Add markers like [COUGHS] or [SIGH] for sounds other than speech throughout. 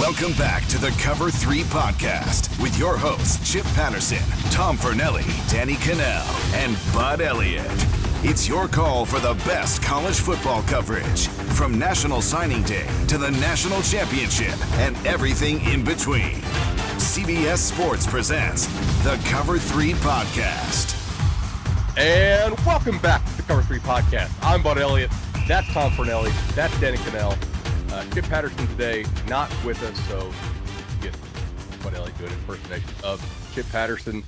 Welcome back to the Cover 3 podcast with your hosts, Chip Patterson, Tom Fornelli, Danny Kanell, and Bud Elliott. It's your call for the best college football coverage from National Signing Day to the National Championship and everything in between. CBS Sports presents the Cover 3 podcast. And welcome back to the Cover 3 podcast. I'm Bud Elliott. That's Tom Fornelli. That's Danny Kanell. Uh, Chip Patterson today not with us, so get what Ellie good impersonation of Chip Patterson.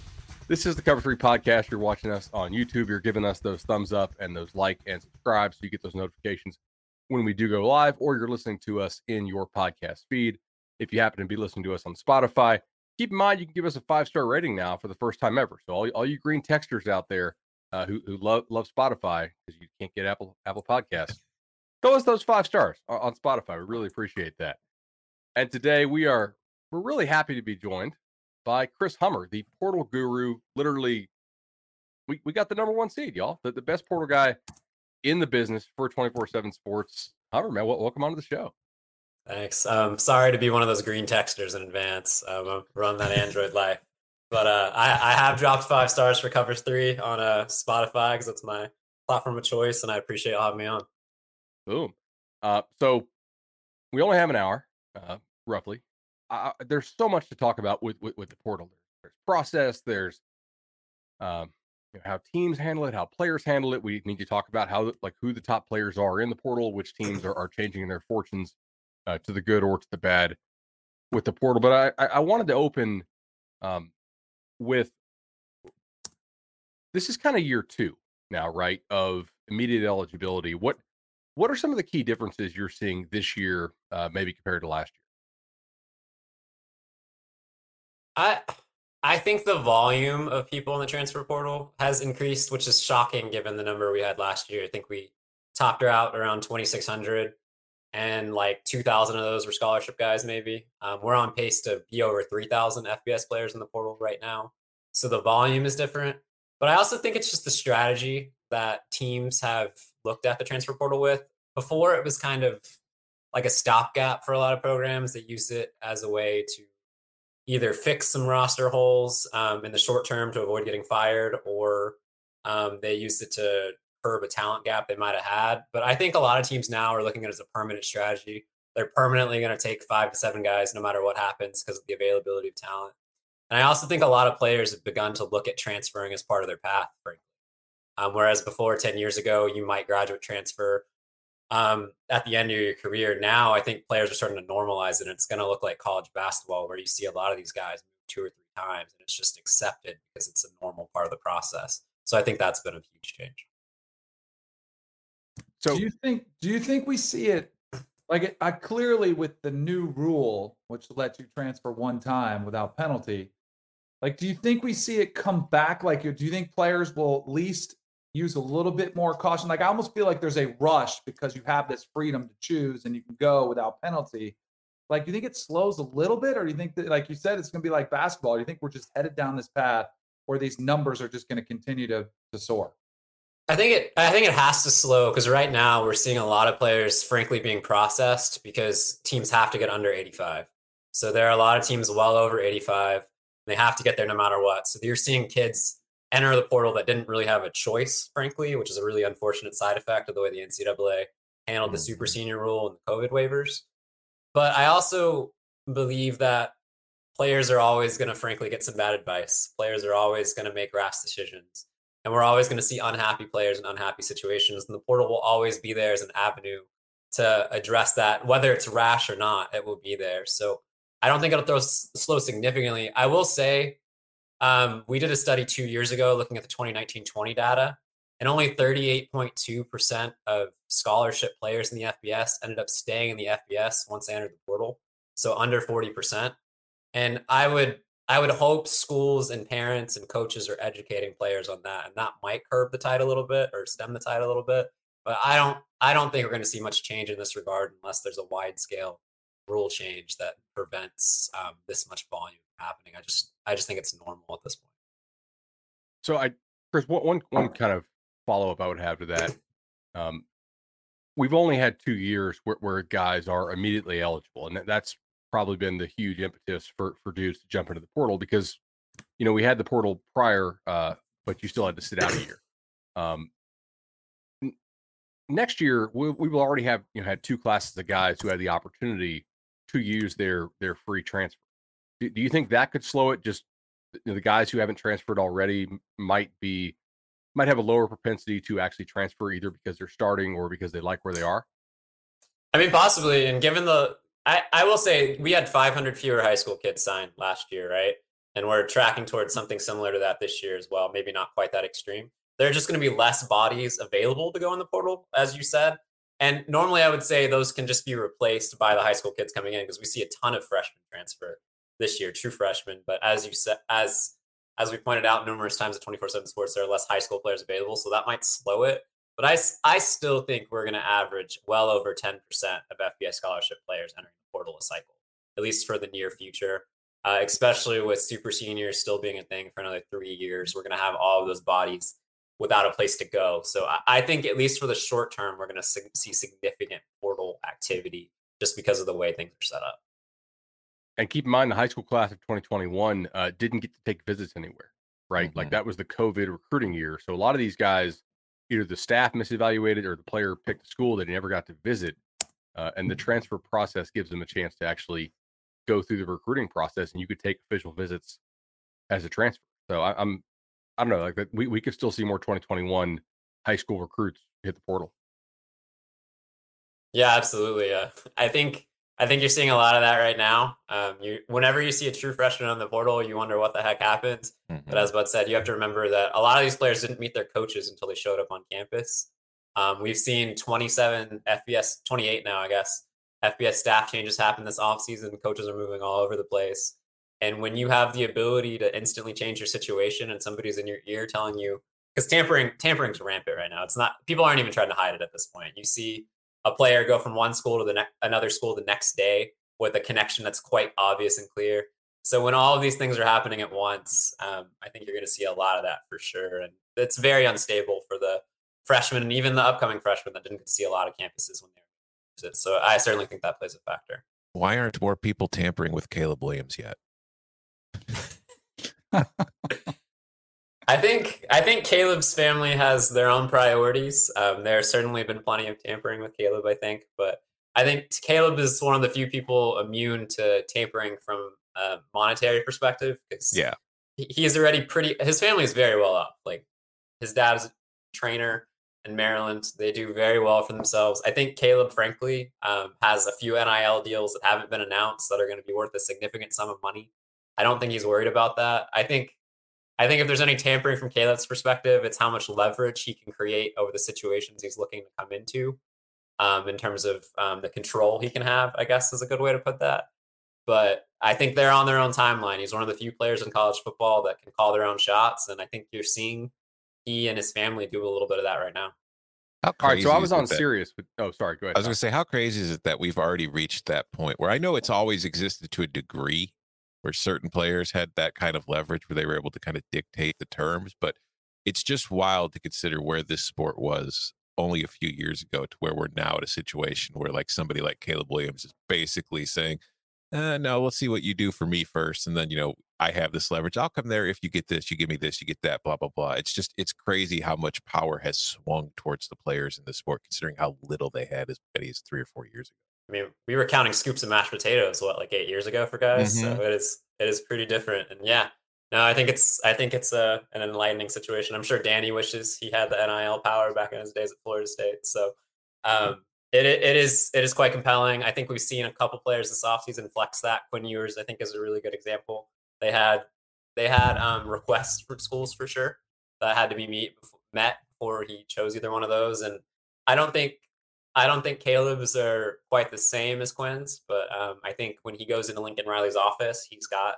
This is the Cover Three podcast. You're watching us on YouTube. You're giving us those thumbs up and those like and subscribe, so you get those notifications when we do go live, or you're listening to us in your podcast feed. If you happen to be listening to us on Spotify, keep in mind you can give us a five star rating now for the first time ever. So all, all you green texters out there uh, who, who love love Spotify because you can't get Apple Apple Podcasts throw us those five stars on Spotify. We really appreciate that. And today we are we're really happy to be joined by Chris Hummer, the portal guru. Literally, we, we got the number one seed, y'all. The, the best portal guy in the business for 24-7 sports. Hummer, man, welcome onto the show. Thanks. Um, sorry to be one of those green texters in advance. Um, I run that Android [LAUGHS] life. But uh, I, I have dropped five stars for covers 3 on uh, Spotify because it's my platform of choice, and I appreciate you having me on. Boom. Uh, so we only have an hour, uh, roughly. Uh, there's so much to talk about with, with, with the portal. There's process. There's um, you know, how teams handle it, how players handle it. We need to talk about how like who the top players are in the portal, which teams are, are changing their fortunes uh, to the good or to the bad with the portal. But I I, wanted to open um, with this is kind of year two now, right? Of immediate eligibility. What what are some of the key differences you're seeing this year, uh, maybe compared to last year? I I think the volume of people in the transfer portal has increased, which is shocking given the number we had last year. I think we topped her out around 2,600, and like 2,000 of those were scholarship guys. Maybe um, we're on pace to be over 3,000 FBS players in the portal right now. So the volume is different, but I also think it's just the strategy that teams have looked at the transfer portal with. Before, it was kind of like a stopgap for a lot of programs that use it as a way to either fix some roster holes um, in the short term to avoid getting fired, or um, they used it to curb a talent gap they might have had. But I think a lot of teams now are looking at it as a permanent strategy. They're permanently going to take five to seven guys no matter what happens because of the availability of talent. And I also think a lot of players have begun to look at transferring as part of their path, frankly. Um, whereas before, 10 years ago, you might graduate transfer um, at the end of your career. Now, I think players are starting to normalize it. And it's going to look like college basketball, where you see a lot of these guys two or three times, and it's just accepted because it's a normal part of the process. So I think that's been a huge change. So, do you think? Do you think we see it like I clearly with the new rule, which lets you transfer one time without penalty? Like, do you think we see it come back? Like, do you think players will at least use a little bit more caution. Like I almost feel like there's a rush because you have this freedom to choose and you can go without penalty. Like, do you think it slows a little bit, or do you think that, like you said, it's going to be like basketball? do you think we're just headed down this path where these numbers are just going to continue to to soar? I think it. I think it has to slow because right now we're seeing a lot of players, frankly, being processed because teams have to get under 85. So there are a lot of teams well over 85. They have to get there no matter what. So you're seeing kids enter the portal that didn't really have a choice, frankly, which is a really unfortunate side effect of the way the NCAA handled the super mm-hmm. senior rule and the COVID waivers. But I also believe that players are always going to, frankly, get some bad advice. Players are always going to make rash decisions. And we're always going to see unhappy players in unhappy situations. And the portal will always be there as an avenue to address that, whether it's rash or not, it will be there. So I don't think it'll throw slow significantly. I will say um, we did a study two years ago looking at the 2019 20 data, and only 38.2% of scholarship players in the FBS ended up staying in the FBS once they entered the portal. So under 40%. And I would I would hope schools and parents and coaches are educating players on that, and that might curb the tide a little bit or stem the tide a little bit. But I don't I don't think we're going to see much change in this regard unless there's a wide scale rule change that prevents um, this much volume happening. I just I just think it's normal at this point. So I, Chris, one one, one [CLEARS THROAT] kind of follow up I would have to that. Um, we've only had two years where, where guys are immediately eligible, and that's probably been the huge impetus for for dudes to jump into the portal because you know we had the portal prior, uh, but you still had to sit out a year. Um, next year we, we will already have you know had two classes of guys who had the opportunity to use their their free transfer. Do, do you think that could slow it? Just you know, the guys who haven't transferred already might be might have a lower propensity to actually transfer either because they're starting or because they like where they are. I mean, possibly. And given the, I, I will say we had 500 fewer high school kids signed last year, right? And we're tracking towards mm. something similar to that this year as well. Maybe not quite that extreme. There are just going to be less bodies available to go in the portal, as you said. And normally I would say those can just be replaced by the high school kids coming in because we see a ton of freshmen transfer this year, true freshmen. But as you said, as as we pointed out numerous times at 24/7 Sports, there are less high school players available, so that might slow it. But I, I still think we're going to average well over 10% of FBS scholarship players entering the portal a cycle, at least for the near future. Uh, especially with super seniors still being a thing for another three years, we're going to have all of those bodies without a place to go. So I, I think at least for the short term, we're going to see significant portal activity just because of the way things are set up. And keep in mind, the high school class of 2021 uh, didn't get to take visits anywhere, right? Mm-hmm. Like that was the COVID recruiting year. So a lot of these guys, either the staff misevaluated or the player picked a school that he never got to visit. Uh, and the mm-hmm. transfer process gives them a chance to actually go through the recruiting process, and you could take official visits as a transfer. So I, I'm, I don't know, like we we could still see more 2021 high school recruits hit the portal. Yeah, absolutely. Uh, I think I think you're seeing a lot of that right now. Um, you, whenever you see a true freshman on the portal, you wonder what the heck happens. Mm-hmm. But as Bud said, you have to remember that a lot of these players didn't meet their coaches until they showed up on campus. Um, we've seen 27 FBS, 28 now, I guess. FBS staff changes happen this offseason. Coaches are moving all over the place. And when you have the ability to instantly change your situation and somebody's in your ear telling you, because tampering tampering's rampant right now. It's not people aren't even trying to hide it at this point. You see a player go from one school to the ne- another school the next day with a connection that's quite obvious and clear. So when all of these things are happening at once, um, I think you're going to see a lot of that for sure, and it's very unstable for the freshmen and even the upcoming freshmen that didn't see a lot of campuses when they were it. So I certainly think that plays a factor. Why aren't more people tampering with Caleb Williams yet? [LAUGHS] I think I think Caleb's family has their own priorities. Um, there's certainly been plenty of tampering with Caleb, I think, but I think Caleb is one of the few people immune to tampering from a monetary perspective because yeah, he, is already pretty. His family is very well off. Like his dad is a trainer in Maryland. They do very well for themselves. I think Caleb, frankly, um, has a few NIL deals that haven't been announced that are going to be worth a significant sum of money. I don't think he's worried about that. I think I think if there's any tampering from Caleb's perspective, it's how much leverage he can create over the situations he's looking to come into, um, in terms of um, the control he can have. I guess is a good way to put that. But I think they're on their own timeline. He's one of the few players in college football that can call their own shots, and I think you're seeing he and his family do a little bit of that right now. All right, so I was on Sirius, but oh, sorry, go ahead. I was going to say, how crazy is it that we've already reached that point where I know it's always existed to a degree, where certain players had that kind of leverage where they were able to kind of dictate the terms. But it's just wild to consider where this sport was only a few years ago to where we're now at a situation where like somebody like Caleb Williams is basically saying, uh, no, let's see what you do for me first. And then, you know, I have this leverage. I'll come there if you get this, you give me this, you get that, blah, blah, blah. It's just, it's crazy how much power has swung towards the players in the sport, considering how little they had as many as three or four years ago. I mean, we were counting scoops of mashed potatoes, what, like eight years ago for guys. Mm-hmm. So it is it is pretty different. And yeah, no, I think it's I think it's a an enlightening situation. I'm sure Danny wishes he had the NIL power back in his days at Florida State. So um, it it is it is quite compelling. I think we've seen a couple players this offseason flex that. Quinn Ewers, I think, is a really good example. They had they had um, requests from schools for sure that had to be meet met before he chose either one of those. And I don't think I don't think Caleb's are quite the same as Quinn's, but um, I think when he goes into Lincoln Riley's office, he's got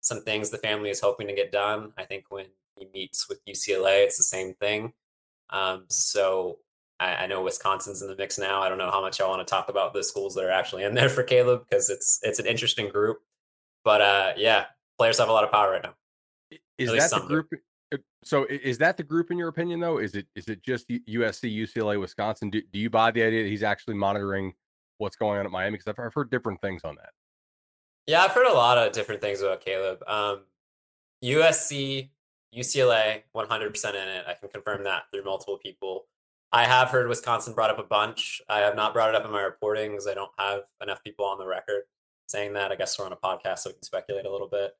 some things the family is hoping to get done. I think when he meets with UCLA, it's the same thing. Um, so I, I, know Wisconsin's in the mix now. I don't know how much I want to talk about the schools that are actually in there for Caleb because it's it's an interesting group. But uh, yeah, players have a lot of power right now. Is that the group? So is that the group in your opinion though? Is it is it just USC, UCLA, Wisconsin? Do, do you buy the idea that he's actually monitoring what's going on at Miami? Because I've, I've heard different things on that. Yeah, I've heard a lot of different things about Caleb. Um, USC, UCLA, 100% in it. I can confirm that through multiple people. I have heard Wisconsin brought up a bunch. I have not brought it up in my reporting because I don't have enough people on the record saying that. I guess we're on a podcast, so we can speculate a little bit.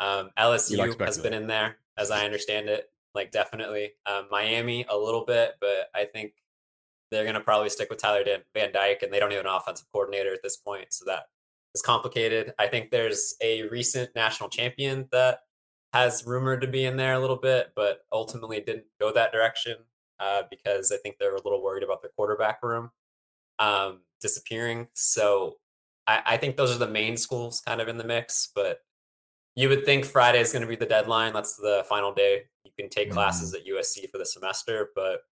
Um, LSU has been in there, as I understand it, like definitely. Um, Miami a little bit, but I think they're going to probably stick with Tyler Van Dyke, and they don't have an offensive coordinator at this point, so that is complicated. I think there's a recent national champion that has rumored to be in there a little bit, but ultimately didn't go that direction uh, because I think they're a little worried about their quarterback room um, disappearing. So I, I, think those are the main schools kind of in the mix. But you would think Friday is going to be the deadline. That's the final day you can take mm-hmm. classes at USC for the semester. But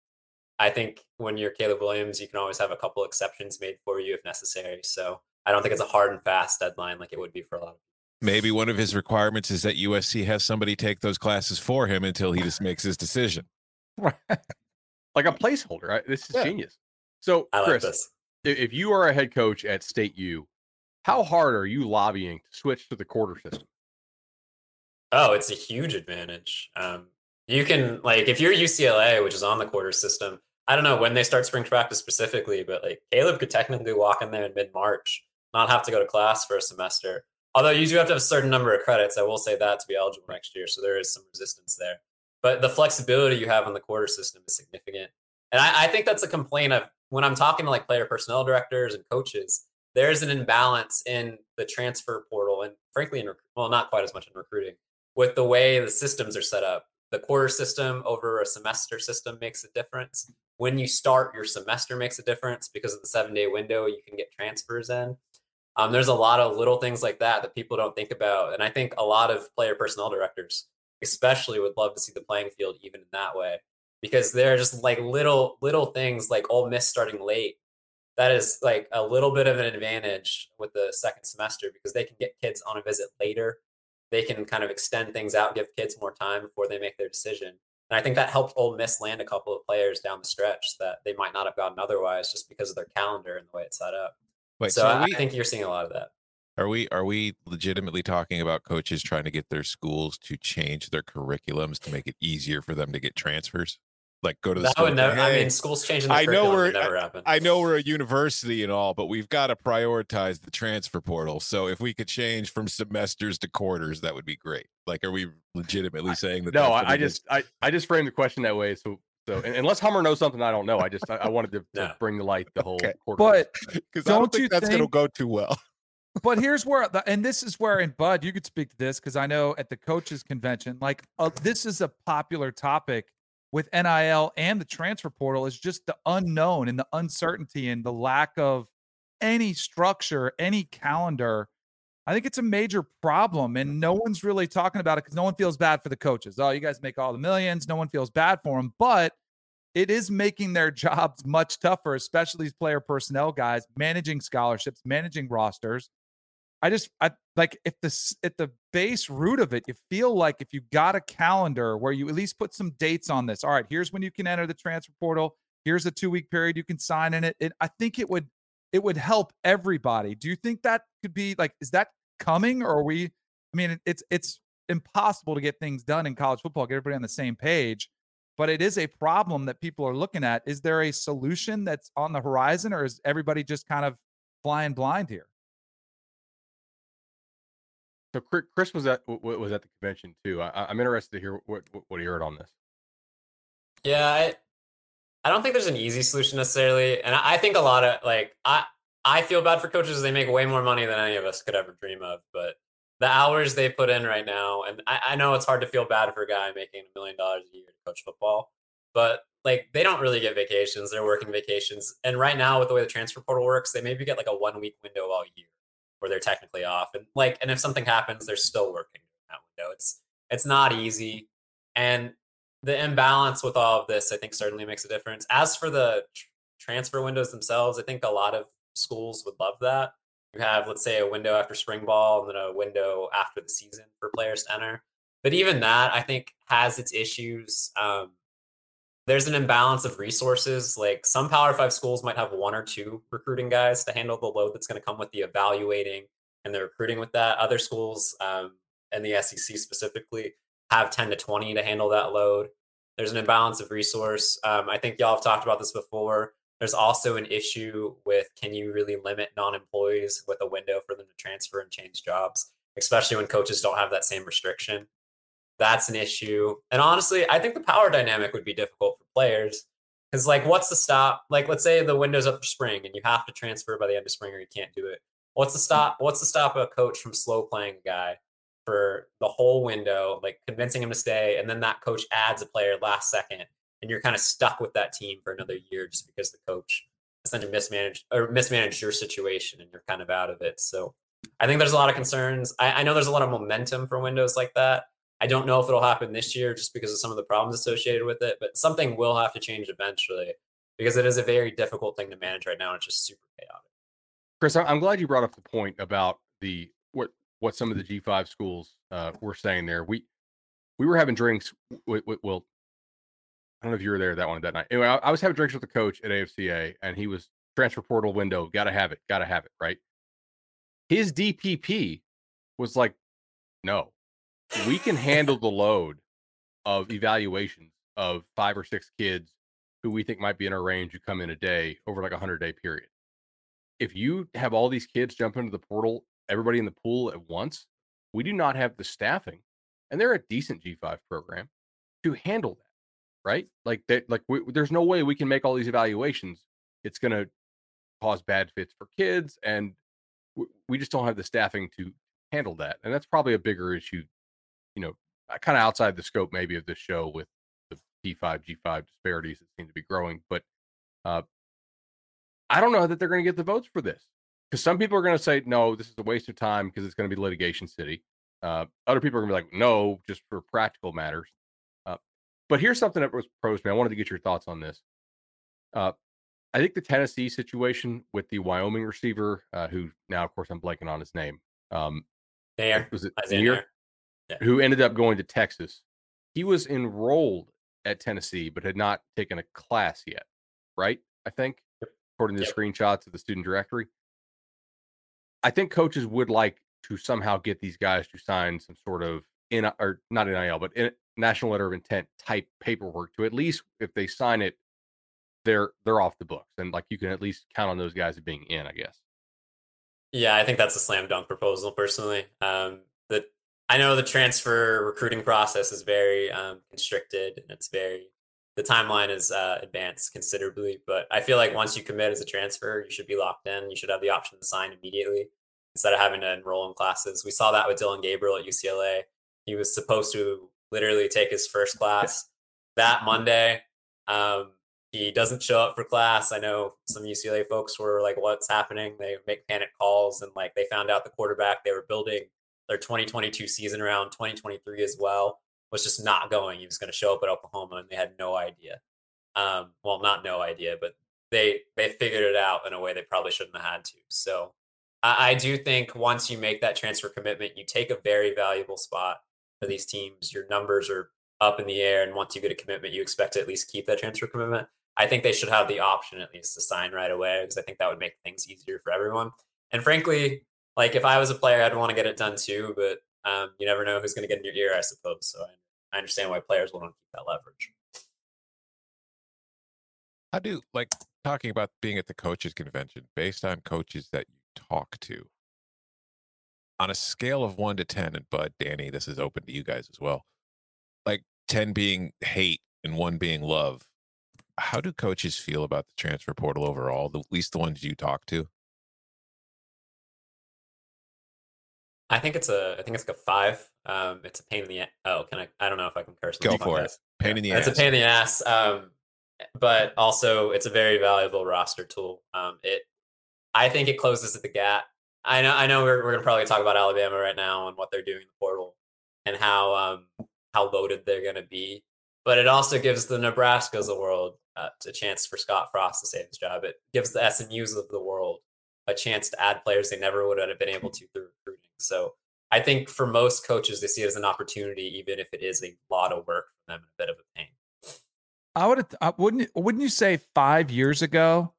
I think when you're Caleb Williams, you can always have a couple exceptions made for you if necessary. So I don't think it's a hard and fast deadline like it would be for a lot of people. Maybe one of his requirements is that USC has somebody take those classes for him until he just makes his decision. Right like a placeholder. Right? This is yeah. genius. So, like Chris, this. if you are a head coach at State U, how hard are you lobbying to switch to the quarter system? Oh, it's a huge advantage. Um, you can like if you're UCLA, which is on the quarter system. I don't know when they start spring practice specifically, but like Caleb could technically walk in there in mid March, not have to go to class for a semester. Although you do have to have a certain number of credits, I will say that to be eligible next year. So there is some resistance there but the flexibility you have on the quarter system is significant. And I, I, think that's a complaint of when I'm talking to like player personnel directors and coaches, there's an imbalance in the transfer portal and frankly, in well, not quite as much in recruiting with the way the systems are set up. The quarter system over a semester system makes a difference. When you start your semester makes a difference because of the seven day window, you can get transfers in. Um, there's a lot of little things like that that people don't think about. And I think a lot of player personnel directors especially would love to see the playing field even in that way because they're just like little little things like Ole Miss starting late. That is like a little bit of an advantage with the second semester because they can get kids on a visit later. They can kind of extend things out, give kids more time before they make their decision. And I think that helped Ole Miss land a couple of players down the stretch that they might not have gotten otherwise just because of their calendar and the way it's set up. Wait, so, so I, we, I think you're seeing a lot of that. Are we are we legitimately talking about coaches trying to get their schools to change their curriculums to make it easier for them to get transfers? Like go to the that school. Would never, hey, I mean, schools changing. I know we're I, I, know we're a university and all, but we've got to prioritize the transfer portal. So if we could change from semesters to quarters, that would be great. Like, are we legitimately saying that? No, I, I just I, I just framed the question that way. So so unless Hummer knows something I don't know, I just I, I wanted to, [LAUGHS] to no. bring the light the whole okay. quarter. But because [LAUGHS] don't, don't think that's think... going to go too well [LAUGHS] but here's where, the, and this is where, and Bud, you could speak to this because I know at the coaches convention, like uh, this is a popular topic with NIL and the transfer portal is just the unknown and the uncertainty and the lack of any structure, any calendar. I think it's a major problem, and no one's really talking about it because no one feels bad for the coaches. Oh, you guys make all the millions. No one feels bad for them, but it is making their [LAUGHS] jobs much tougher, especially these player personnel guys managing scholarships, managing rosters. I just I like if the at the base root of it, you feel like if you got a calendar where you at least put some dates on this. All right, here's when you can enter the transfer portal. Here's a two week period you can sign in it. it. I think it would it would help everybody. Do you think that could be like is that coming or are we? I mean, it's it's impossible to get things done in college football, get everybody on the same page. But it is a problem that people are looking at. Is there a solution that's on the horizon, or is everybody just kind of flying blind here? So Chris was at was at the convention too. I, am interested to hear what what he heard on this. Yeah, I I don't think there's an easy solution necessarily, and I think a lot of like I I feel bad for coaches. They make way more money than any of us could ever dream of, but the hours they put in right now, and I, I know it's hard to feel bad for a guy making a million dollars a year to coach football, but like they don't really get vacations. They're working vacations. And right now, with the way the transfer portal works, they maybe get like a one week window all year where they're technically off. And like, and if something happens, they're still working that window. It's it's not easy. And the imbalance with all of this, I think, certainly makes a difference. As for the tr- transfer windows themselves, I think a lot of schools would love that. You have, let's say, a window after spring ball and then a window after the season for players to enter. But even that, I think, has its issues. Um, there's an imbalance of resources. Like some Power Five schools might have one or two recruiting guys to handle the load that's going to come with the evaluating and the recruiting with that. Other schools, um, and the SEC specifically, have 10 to 20 to handle that load. There's an imbalance of resource. Um, I think y'all have talked about this before. There's also an issue with can you really limit non employees with a window for them to transfer and change jobs, especially when coaches don't have that same restriction that's an issue. And honestly, I think the power dynamic would be difficult for players because, like, what's the stop? Like, let's say the window's up for spring and you have to transfer by the end of spring or you can't do it. What's the hmm. stop? What's the stop of a coach from slow playing a guy for the whole window, like convincing him to stay, and then that coach adds a player last second, and you're kind of stuck with that team for another year just because the coach essentially mismanaged or mismanaged your situation and you're kind of out of it. So I think there's a lot of concerns. I, I know there's a lot of momentum for windows like that I don't know if it'll happen this year just because of some of the problems associated with it, but something will have to change eventually because it is a very difficult thing to manage right now. It's just super chaotic. Chris, I'm glad you brought up the point about the what what some of the G5 schools uh, were saying there. We we were having drinks with, Will. I don't know if you were there that one that night. Anyway, I, I was having drinks with the coach at AFCA, and he was transfer portal window. Got to have it. Got to have it. Right. His DPP was like, no, we can handle the load of evaluations of five or six kids who we think might be in our range who come in a day over like a hundred day period. If you have all these kids jump into the portal, everybody in the pool at once, we do not have the staffing, and they're a decent G5 program to handle that, right? Like that, like we, there's no way we can make all these evaluations. It's going to cause bad fits for kids, and we just don't have the staffing to handle that. And that's probably a bigger issue you know, uh, kind of outside the scope maybe of this show with the P5, G5 disparities that seem to be growing. But uh, I don't know that they're going to get the votes for this because some people are going to say, no, this is a waste of time because it's going to be litigation city. Uh, other people are going to be like, no, just for practical matters. Uh, but here's something that was posed me. I wanted to get your thoughts on this. Uh, I think the Tennessee situation with the Wyoming receiver, uh, who now, of course, I'm blanking on his name. Um, Neyor. Was it Neyor? Yeah. who ended up going to Texas. He was enrolled at Tennessee, but had not taken a class yet, right? I think, according to the yep. screenshots of the student directory. I think coaches would like to somehow get these guys to sign some sort of in or not NIL, but in, national letter of intent type paperwork to at least if they sign it, they're they're off the books, and like you can at least count on those guys being in, I guess. Yeah, I think that's a slam dunk proposal personally. Um, I know the transfer recruiting process is very um, constricted and it's very the timeline is uh, advanced considerably. But I feel like once you commit as a transfer, you should be locked in. You should have the option to sign immediately instead of having to enroll in classes. We saw that with Dillon Gabriel at UCLA. He was supposed to literally take his first class that Monday. Um, he doesn't show up for class. I know some UCLA folks were like, "What's happening?" They make panic calls and like they found out the quarterback they were building their 2022 season around 2023 as well was just not going. He was going to show up at Oklahoma, and they had no idea. Um, well, not no idea, but they they figured it out in a way they probably shouldn't have had to. So I, I do think once you make that transfer commitment, you take a very valuable spot for these teams. Your numbers are up in the air, and once you get a commitment, you expect to at least keep that transfer commitment. I think they should have the option at least to sign right away because I think that would make things easier for everyone. And frankly, like if I was a player, I'd want to get it done too, but um, you never know who's going to get in your ear, I suppose. So I, I understand why players want to keep that leverage. How do like talking about being at the coaches convention based on coaches that you talk to on a scale of one to 10 and Bud, Danny, this is open to you guys as well. Like 10 being hate and one being love. How do coaches feel about the transfer portal overall? The, at least the ones you talk to? I think it's a I think it's like a five. Um, it's a pain in the a- oh can I I don't know if I can curse. Go for it. podcast. Pain in the It's ass. It's a pain in the ass. Um, but also it's a very valuable roster tool. Um, it I think it closes at the gap. I know I know we're we're gonna probably talk about Alabama right now and what they're doing in the portal and how um how loaded they're gonna be. But it also gives the Nebraskas of the world uh, a chance for Scott Frost to save his job. It gives the SMU's of the world a chance to add players they never would have been able to through. So I think for most coaches, they see it as an opportunity, even if it is a lot of work for them and a bit of a pain. I would I uh, wouldn't wouldn't you say five years ago,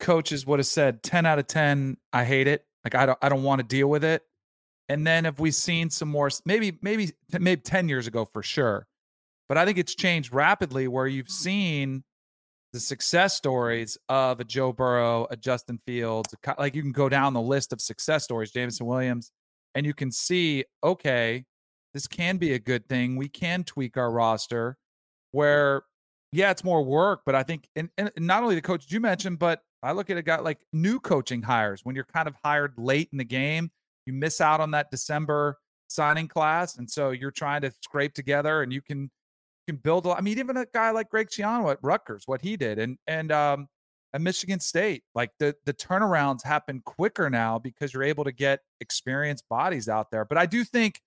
coaches would have said ten out of ten. I hate it. Like I don't I don't want to deal with it. And then have we seen some more? Maybe maybe maybe ten years ago for sure, but I think it's changed rapidly. Where you've seen the success stories of a Joe Burrow, a Justin Fields, like you can go down the list of success stories, Jameson Williams, and you can see okay, this can be a good thing. We can tweak our roster where yeah, it's more work, but I think, and, and not only the coach you mentioned, but I look at a guy like new coaching hires when you're kind of hired late in the game, you miss out on that December signing class, and so you're trying to scrape together, and you can you can build. a I mean, even a guy like Greg Schiano at Rutgers, what he did, and and um, at Michigan State, like the the turnarounds happen quicker now because you're able to get experienced bodies out there. But I do think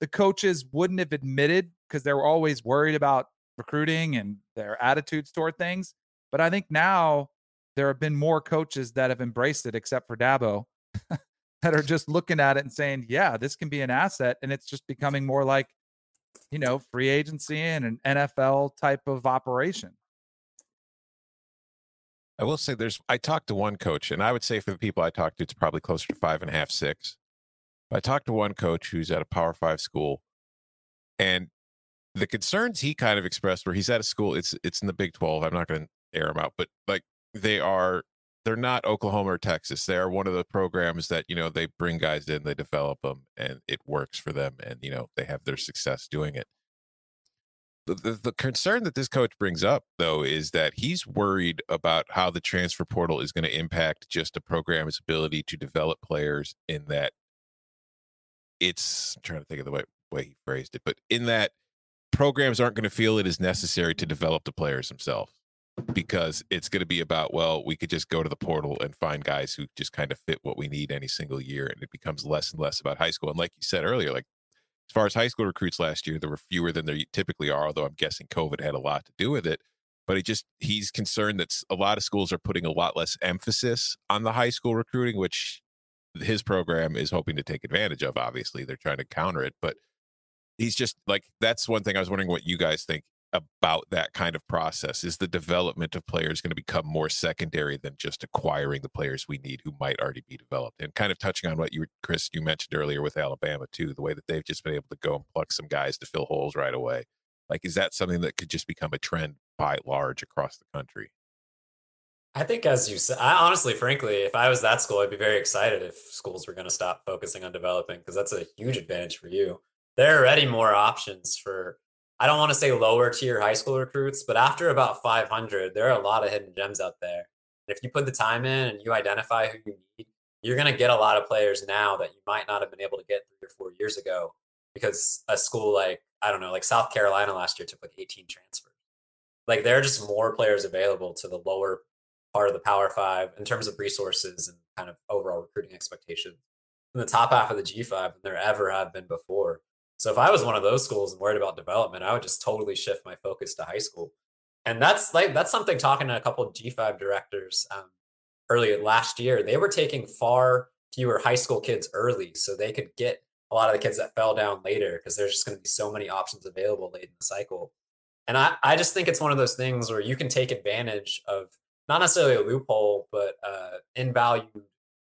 the coaches wouldn't have admitted because they were always worried about recruiting and their attitudes toward things. But I think now there have been more coaches that have embraced it, except for Dabo, [LAUGHS] that are just looking at it and saying, yeah, this can be an asset. And it's just becoming more like, you know, free agency and an NFL type of operation. I will say there's I talked to one coach, and I would say for the people I talked to, it's probably closer to five and a half, six. But I talked to one coach who's at a power five school, and the concerns he kind of expressed where he's at a school, it's it's in the Big Twelve. I'm not gonna air them out, but like they are they're not Oklahoma or Texas. They are one of the programs that, you know, they bring guys in, they develop them, and it works for them, and you know, they have their success doing it the, the, concern that this coach brings up though is that he's worried about how the transfer portal is going to impact just a program's ability to develop players in that it's I'm trying to think of the way, way he phrased it but in that programs aren't going to feel it is necessary to develop the players themselves because it's going to be about well we could just go to the portal and find guys who just kind of fit what we need any single year and it becomes less and less about high school and like you said earlier like as far as high school recruits last year, there were fewer than there typically are, although I'm guessing COVID had a lot to do with it. But he just he's concerned that a lot of schools are putting a lot less emphasis on the high school recruiting, which his program is hoping to take advantage of. Obviously, they're trying to counter it, but he's just like that's one thing I was wondering what you guys think about that kind of process. Is the development of players going to become more secondary than just acquiring the players we need who might already be developed? And kind of touching on what you, Chris, you mentioned earlier with Alabama too, the way that they've just been able to go and pluck some guys to fill holes right away. Like, is that something that could just become a trend by large across the country? I think, as you said, I honestly, frankly, if I was that school, I'd be very excited if schools were going to stop focusing on developing because that's a huge advantage for you. There are already more options for, I don't want to say lower tier high school recruits, but after about 500, there are a lot of hidden gems out there. And if you put the time in and you identify who you need, you're going to get a lot of players now that you might not have been able to get three or four years ago because a school like, I don't know, like South Carolina last year took like 18 transfers. Like there are just more players available to the lower part of the Power Five in terms of resources and kind of overall recruiting expectations in the top half of the G5 than there ever have been before. So if I was one of those schools and worried about development, I would just totally shift my focus to high school. And that's like that's something talking to a couple of G5 directors um, last year. They were taking far fewer high school kids early so they could get a lot of the kids that fell down later because there's just going to be so many options available late in the cycle. And I, I just think it's one of those things where you can take advantage of not necessarily a loophole, but uh, invalued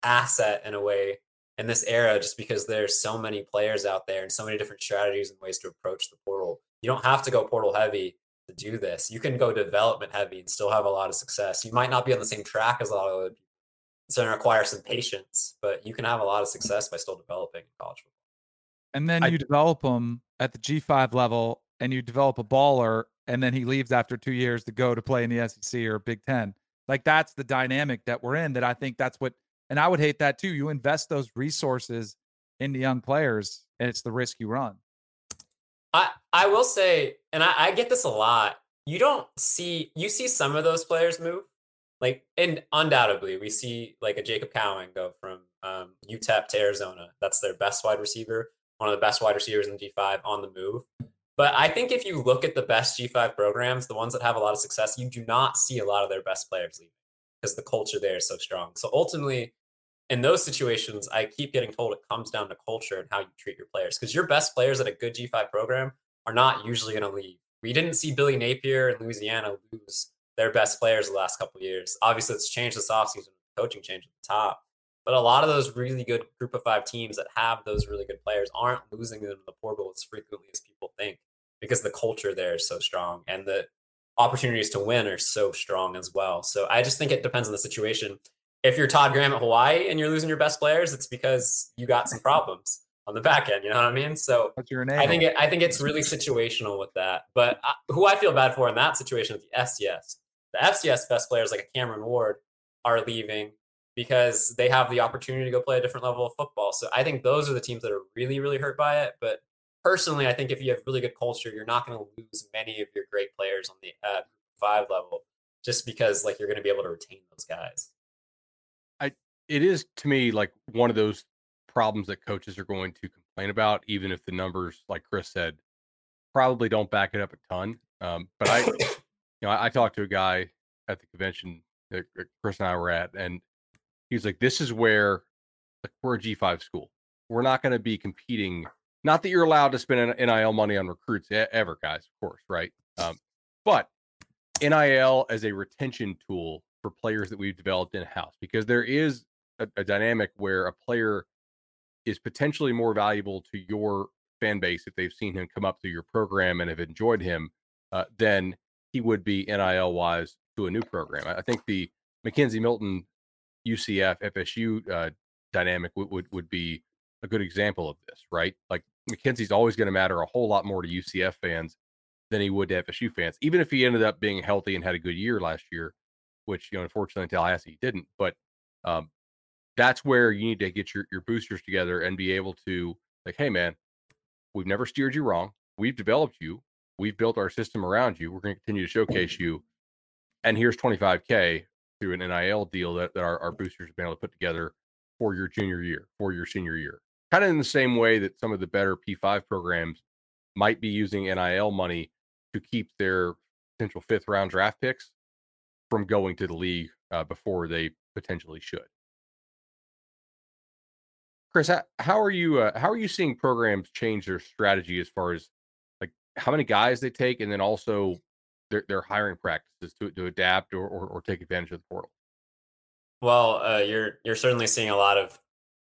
asset in a way in this era, just because there's so many players out there and so many different strategies and ways to approach the portal. You don't have to go portal heavy to do this. You can go development heavy and still have a lot of success. You might not be on the same track as a lot of other people. It's going to require some patience, but you can have a lot of success by still developing college football. And then I- you develop them at the G5 level and you develop a baller and then he leaves after 2 years to go to play in the SEC or Big 10. Like that's the dynamic that we're in that I think that's what and I would hate that too. You invest those resources into young players, and it's the risk you run. I I will say, and I, I get this a lot. You don't see you see some of those players move, like and undoubtedly we see like a Jacob Cowing go from um, UTEP to Arizona. That's their best wide receiver, one of the best wide receivers in G5 on the move. But I think if you look at the best G5 programs, the ones that have a lot of success, you do not see a lot of their best players leaving because the culture there is so strong. So ultimately, in those situations, I keep getting told it comes down to culture and how you treat your players because your best players at a good G5 program are not usually going to leave. We didn't see Billy Napier in Louisiana lose their best players the last couple years. Obviously, it's changed this offseason, coaching change at the top. But a lot of those really good group of five teams that have those really good players aren't losing them to the portal as frequently as people think because the culture there is so strong and the opportunities to win are so strong as well. So I just think it depends on the situation. If you're Todd Graham at Hawaii and you're losing your best players, it's because you got some problems on the back end. You know what I mean? So I think it, I think it's really situational with that. But I, who I feel bad for in that situation is the FCS. The FCS best players like a Cameron Ward are leaving because they have the opportunity to go play a different level of football. So I think those are the teams that are really, really hurt by it. But personally, I think if you have really good culture, you're not going to lose many of your great players on the uh, five level just because like you're going to be able to retain those guys. It is to me like one of those problems that coaches are going to complain about, even if the numbers, like Chris said, probably don't back it up a ton. Um, but I, [COUGHS] you know, I, I talked to a guy at the convention that Chris and I were at, and he's like, "This is where like, we're a G five school. We're not going to be competing. Not that you're allowed to spend NIL money on recruits ever, guys, of course, right? Um, but NIL as a retention tool for players that we've developed in house, because there is a, a dynamic where a player is potentially more valuable to your fan base if they've seen him come up through your program and have enjoyed him uh, than he would be NIL wise to a new program. I think the McKenzie Milton UCF FSU uh, dynamic would, would would be a good example of this, right? Like McKenzie's always going to matter a whole lot more to UCF fans than he would to FSU fans, even if he ended up being healthy and had a good year last year, which you know unfortunately until I he didn't. But um, that's where you need to get your, your boosters together and be able to like, hey man, we've never steered you wrong. We've developed you. We've built our system around you. We're going to continue to showcase you. And here's 25K through an NIL deal that, that our, our boosters have been able to put together for your junior year, for your senior year. Kind of in the same way that some of the better P5 programs might be using NIL money to keep their potential fifth round draft picks from going to the league uh, before they potentially should. Chris, how are you? Uh, how are you seeing programs change their strategy as far as like how many guys they take, and then also their, their hiring practices to, to adapt or, or, or take advantage of the portal? Well, uh, you're you're certainly seeing a lot of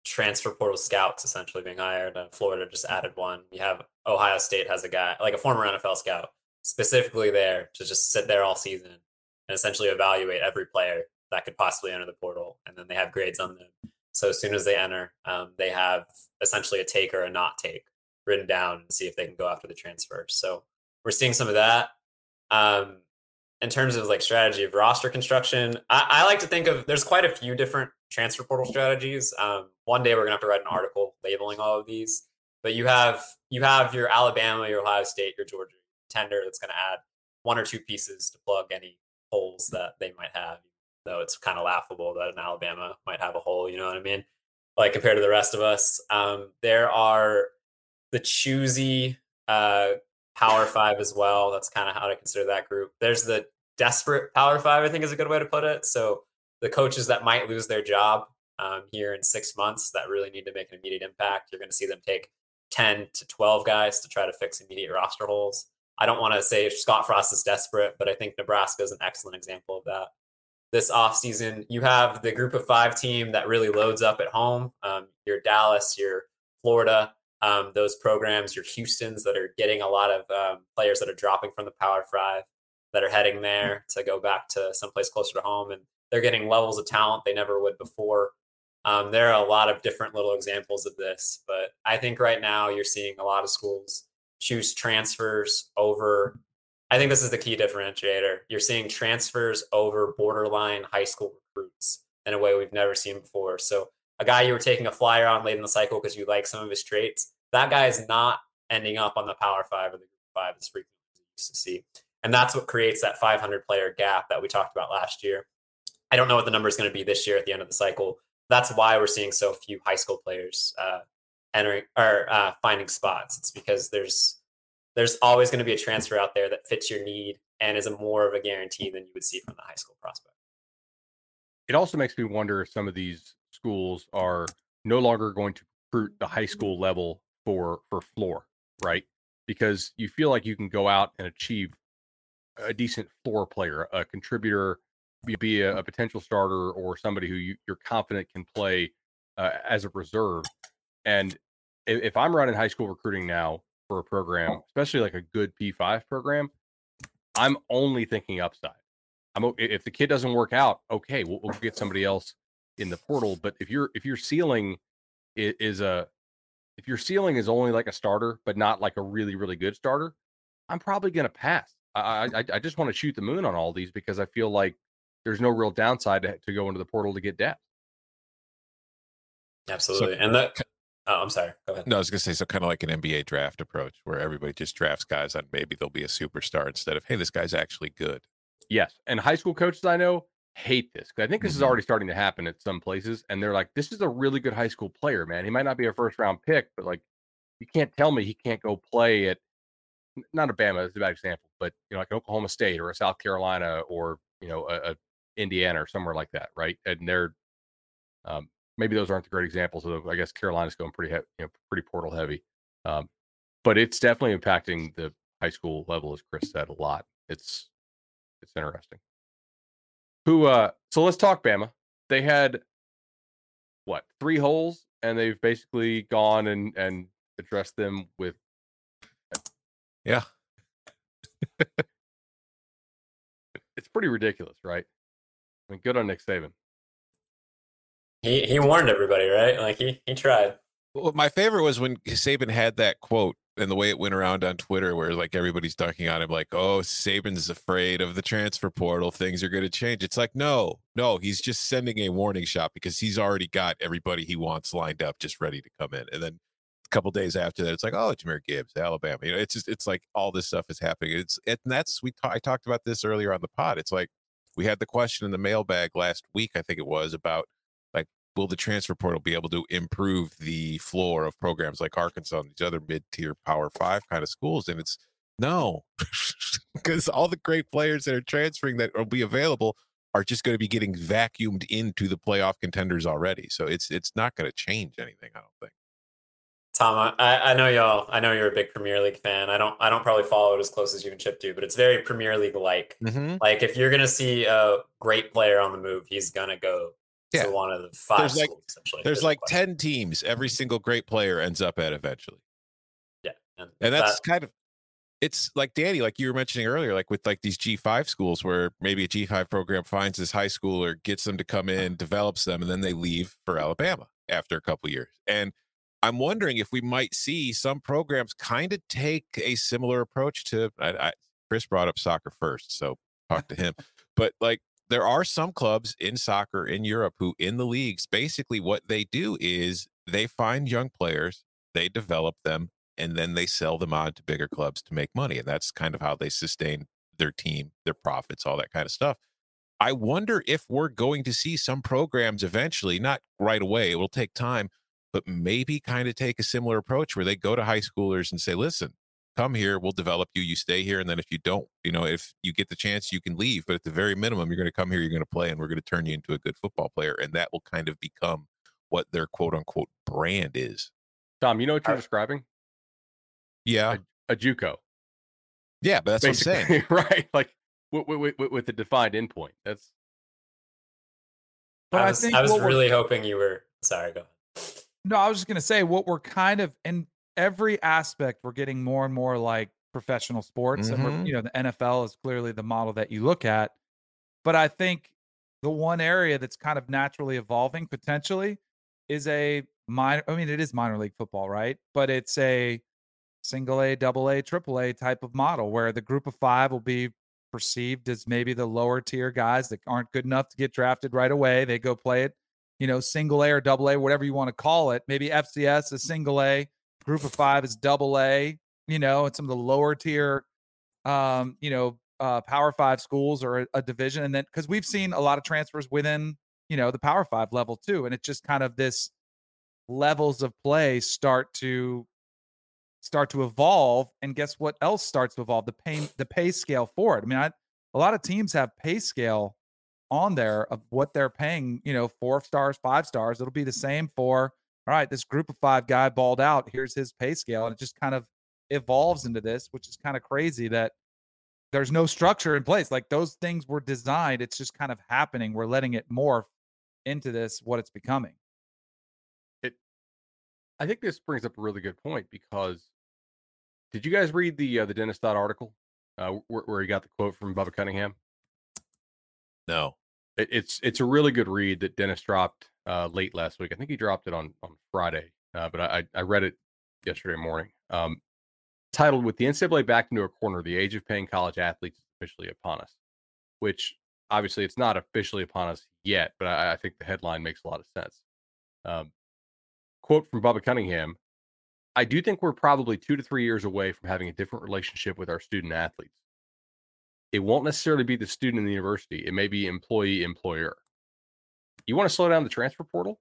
transfer portal scouts essentially being hired. Uh, Florida just added one. You have Ohio State has a guy like a former NFL scout specifically there to just sit there all season and essentially evaluate every player that could possibly enter the portal, and then they have grades on them. So as soon as they enter, um, they have essentially a take or a not take written down and see if they can go after the transfer. So we're seeing some of that. Um, in terms of like strategy of roster construction, I, I, like to think of there's quite a few different transfer portal strategies. Um, one day we're gonna have to write an article labeling all of these. But you have you have your Alabama, your Ohio State, your Georgia tender that's gonna add one or two pieces to plug any holes that they might have. Though it's kind of laughable that an Alabama might have a hole, you know what I mean? Like compared to the rest of us. Um, there are the choosy uh, Power Five as well. That's kind of how to consider that group. There's the desperate Power Five, I think is a good way to put it. So the coaches that might lose their job um, here in six months that really need to make an immediate impact, you're going to see them take 10 to 12 guys to try to fix immediate roster holes. I don't want to say Scott Frost is desperate, but I think Nebraska is an excellent example of that. This offseason, you have the group of five team that really loads up at home. Um, your Dallas, your Florida, um, those programs, your Houston's that are getting a lot of um, players that are dropping from the Power Five that are heading there to go back to someplace closer to home, and they're getting levels of talent they never would before. Um, there are a lot of different little examples of this, but I think right now you're seeing a lot of schools choose transfers over. I think this is the key differentiator. You're seeing transfers over borderline high school recruits in a way we've never seen before. So a guy you were taking a flyer on late in the cycle because you like some of his traits, that guy is not ending up on the Power Five or the Group Five as frequently as used to see. And that's what creates that 500 player gap that we talked about last year. I don't know what the number is going to be this year at the end of the cycle. That's why we're seeing so few high school players uh, entering or uh, finding spots. It's because there's there's always going to be a transfer out there that fits your need and is a more of a guarantee than you would see from the high school prospect. It also makes me wonder if some of these schools are no longer going to recruit the high school level for for floor, right? Because you feel like you can go out and achieve a decent floor player, a contributor, be, a, a potential starter, or somebody who you, are confident can play uh, as a reserve. And if I'm running high school recruiting now for a program, especially like a good P5 program, I'm only thinking upside. I'm if the kid doesn't work out, okay, we'll, we'll get somebody else in the portal. But if you're if your ceiling is a if your ceiling is only like a starter, but not like a really really good starter, I'm probably going to pass. I, I, I just want to shoot the moon on all these because I feel like there's no real downside to, to go into the portal to get depth. Absolutely, so, and that. Oh, I'm sorry. Go ahead. No, I was going to say so, kind of like an NBA draft approach, where everybody just drafts guys on maybe they'll be a superstar instead of hey, this guy's actually good. Yes, and high school coaches I know hate this because I think this mm-hmm. is already starting to happen at some places, and they're like, "This is a really good high school player, man. He might not be a first round pick, but like, you can't tell me he can't go play at not a Bama is a bad example, but you know, like Oklahoma State or a South Carolina or you know, a, a Indiana or somewhere like that, right? And they're um, maybe those aren't the great examples. Of, I guess Carolina's going pretty, he- you know, pretty portal heavy, um, but it's definitely impacting the high school level, as Chris said, a lot. It's it's interesting. Who? uh So let's talk Bama. They had what three holes, and they've basically gone and and addressed them with yeah. it's pretty ridiculous, right? I mean, good on Nick Saban. He he warned everybody, right? Like he he tried. Well, my favorite was when Saban had that quote and the way it went around on Twitter, where like everybody's dunking on him, like, "Oh, Saban's afraid of the transfer portal. Things are going to change." It's like, no, no, he's just sending a warning shot because he's already got everybody he wants lined up, just ready to come in. And then a couple days after that, it's like, oh, Jahmyr Gibbs, Alabama. You know, it's just it's like all this stuff is happening. It's it, and that's we I talked about this earlier on the pod. It's like we had the question in the mailbag last week, I think it was about will the transfer portal be able to improve the floor of programs like Arkansas and these other mid tier Power Five kind of schools? And it's no, [LAUGHS] because all the great players that are transferring that will be available are just going to be getting vacuumed into the playoff contenders already. So it's it's not going to change anything, I don't think. Tom, I, I know y'all. I know you're a big Premier League fan. I don't. I don't probably follow it as close as you and Chip do, but it's very Premier League like. Mm-hmm. Like if you're gonna see a great player on the move, he's gonna go yeah. to one of the five. There's like there's like ten teams. Every single great player ends up at eventually. Yeah, and, and that's that, kind of. It's like Danny, like you were mentioning earlier, like with like these G5 schools where maybe a G5 program finds this high schooler, gets them to come uh-huh. in, develops them, and then they leave for Alabama after a couple years. And I'm wondering if we might see some programs kind of take a similar approach to. I, I, Chris brought up soccer first, so talk to him. but like, there are some clubs in soccer in Europe who, in the leagues, basically what they do is they find young players, they develop them, and then they sell them on to bigger clubs to make money. And that's kind of how they sustain their team, their profits, all that kind of stuff. I wonder if we're going to see some programs eventually, not right away, it will take time, but maybe kind of take a similar approach where they go to high schoolers and say, listen, come here, we'll develop you, you stay here. And then if you don't, you know, if you get the chance, you can leave. But at the very minimum, you're going to come here, you're going to play, and we're going to turn you into a good football player. And that will kind of become what their quote unquote brand is. Tom, you know what you're describing? Yeah. A, a Juco. Yeah, but that's Basically, what I'm saying. [LAUGHS] right. Like with, with, with, with the defined endpoint. That's. But I, was, I, I was really hoping you were. Sorry, go ahead. No, I was just gonna say what we're kind of in every aspect. We're getting more and more like professional sports, mm-hmm. and we're you know the NFL is clearly the model that you look at. But I think the one area that's kind of naturally evolving potentially is a minor. I mean, it is minor league football, right? But it's a single A, double A, triple A type of model where the group of five will be perceived as maybe the lower tier guys that aren't good enough to get drafted right away. They go play it you know, single A or double A, whatever you want to call it. Maybe FCS is single A, group of five is double A, you know, and some of the lower tier, um, you know, uh, power five schools or a, a division. And then because we've seen a lot of transfers within, you know, the power five level too. And it's just kind of this levels of play start to start to evolve and guess what else starts to evolve the pay the pay scale for it i mean I, a lot of teams have pay scale on there of what they're paying, you know, four stars, five stars. It'll be the same for, all right, this group of five guy balled out. Here's his pay scale. And it just kind of evolves into this, which is kind of crazy that there's no structure in place. Like those things were designed. It's just kind of happening. We're letting it morph into this, what it's becoming. It, I think this brings up a really good point because did you guys read the uh, the Dennis Dodd article uh, where, where he got the quote from Bubba Cunningham? No. It, it's it's a really good read that Dennis dropped uh, late last week. I think he dropped it on on Friday, uh, but I I read it yesterday morning. Um, titled "With the NCAA back into a corner, the age of paying college athletes officially upon us," which obviously it's not officially upon us yet, but I, I think the headline makes a lot of sense. Um, quote from Bubba Cunningham: "I do think we're probably two to three years away from having a different relationship with our student athletes it won't necessarily be the student in the university. It may be employee employer. You want to slow down the transfer portal?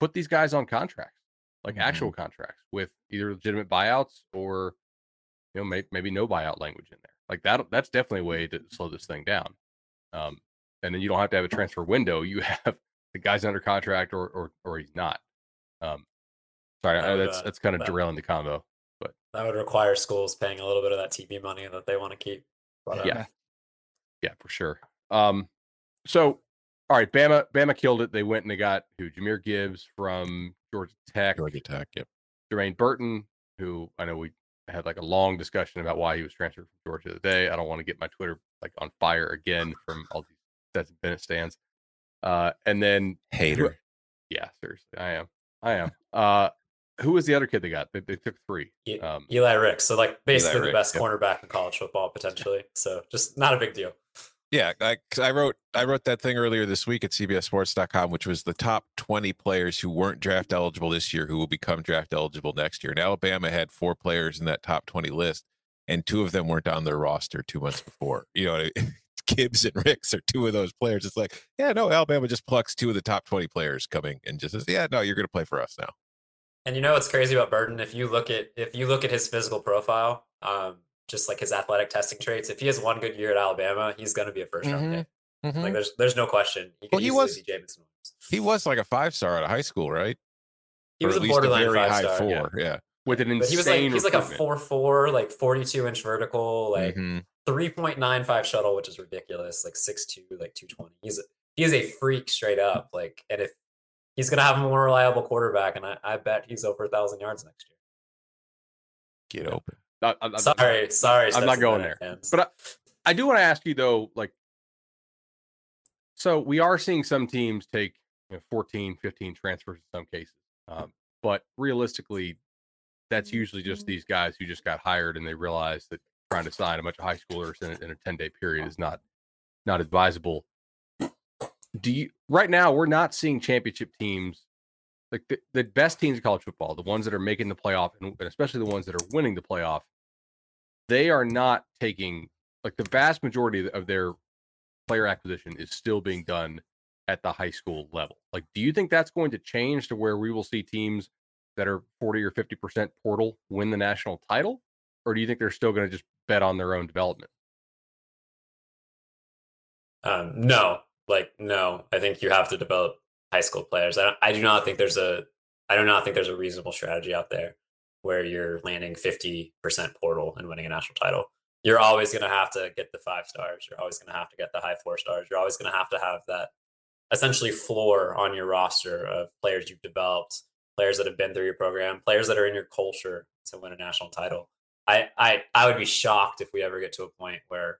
Put these guys on contracts, like mm-hmm. actual contracts with either legitimate buyouts or you know maybe, maybe no buyout language in there. Like that that's definitely a way to slow this thing down. Um, and then you don't have to have a transfer window. You [LAUGHS] have the guy's under contract or or or he's not. Um, sorry, would, that's uh, that's kind of that, derailing the combo. But that would require schools paying a little bit of that TV money that they want to keep. But, uh, yeah, yeah, for sure. Um, so all right, Bama, Bama killed it. They went and they got who? Jahmyr Gibbs from Georgia Tech. Georgia Tech, yep. Jermaine Burton, who I know we had like a long discussion about why he was transferred from Georgia today. I don't want to get my Twitter like on fire again from all these Stetson Bennett stands. Uh, and then hater. yeah, seriously, I am. I am. Uh, who was the other kid they got? They, they took three. Um, Eli Ricks. So like basically the best cornerback in college football potentially. So just not a big deal. Yeah, I, I wrote I wrote that thing earlier this week at CBSSports.com, which was the top 20 players who weren't draft eligible this year who will become draft eligible next year. And Alabama had four players in that top 20 list, and two of them weren't on their roster two months before. You know, [LAUGHS] Gibbs and Ricks are two of those players. It's like, yeah, no, Alabama just plucks two of the top 20 players coming and just says, yeah, no, you're going to play for us now. And you know what's crazy about Burton? If you look at if you look at his physical profile, um, just like his athletic testing traits, if he has one good year at Alabama, he's going to be a 1st round mm-hmm. pick. Mm-hmm. Like there's there's no question. He well, he was he was like a five star out of high school, right? He or was a borderline a five star, four, yeah. yeah. With an insane, but he was like he's like a four four, like forty two inch vertical, like mm-hmm. point nine five shuttle, which is ridiculous, like six two, like two twenty. He's a, he is a freak straight up, like, and if he's going to have a more reliable quarterback, and I, I bet he's over a thousand yards next year. Get open. I, I, sorry, sorry. I'm not going there. Fans. But I, I do want to ask you though, like, so we are seeing some teams take you know, 14, 15 transfers in some cases, um, but realistically, that's usually just these guys who just got hired and they realize that trying to sign a bunch of high schoolers in a, in a 10 day period is not not advisable do you right now we're not seeing championship teams like the, the best teams in college football, the ones that are making the playoff and, especially the ones that are winning the playoff, they are not taking like the vast majority of their player acquisition is still being done at the high school level. Like, do you think that's going to change to where we will see teams that are 40 or 50% portal win the national title? Or do you think they're still going to just bet on their own development? Um, no, like no i think you have to develop high school players. I, I do not think there's a i do not think there's a reasonable strategy out there where you're landing 50% portal and winning a national title. You're always going to have to get the five stars. You're always going to have to get the high four stars. You're always going to have to have that essentially floor on your roster of players you've developed players that have been through your program players that are in your culture to win a national title. I, I I would be shocked if we ever get to a point where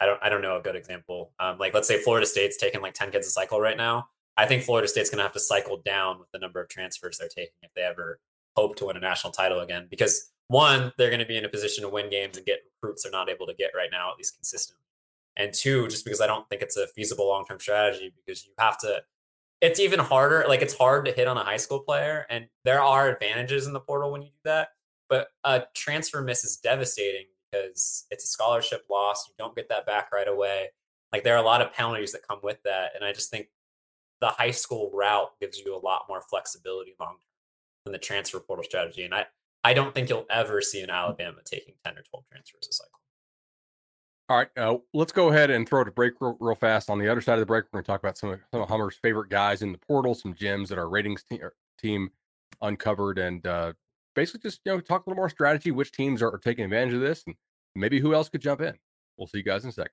I don't I don't know a good example. Um, like let's say Florida State's taking like 10 kids a cycle right now. I think Florida State's going to have to cycle down with the number of transfers they're taking if they ever hope to win a national title again. Because one, they're going to be in a position to win games and get recruits they're not able to get right now, at least consistently. And two, just because I don't think it's a feasible long term strategy because you have to it's even harder. Like it's hard to hit on a high school player, and there are advantages in the portal when you do that. But a transfer miss is devastating because it's a scholarship loss. You don't get that back right away. Like there are a lot of penalties that come with that, and I just think the high school route gives you a lot more flexibility long term than the transfer portal strategy. And I I don't think you'll ever see an Alabama taking ten or twelve transfers a cycle. All right, uh, let's go ahead and throw it a break real, real, fast. On the other side of the break, we're going to talk about some of, some of Hummer's favorite guys in the portal, some gems that our ratings te- er, team uncovered, and uh, basically just you know talk a little more strategy, which teams are, are taking advantage of this, and maybe who else could jump in. We'll see you guys in a second.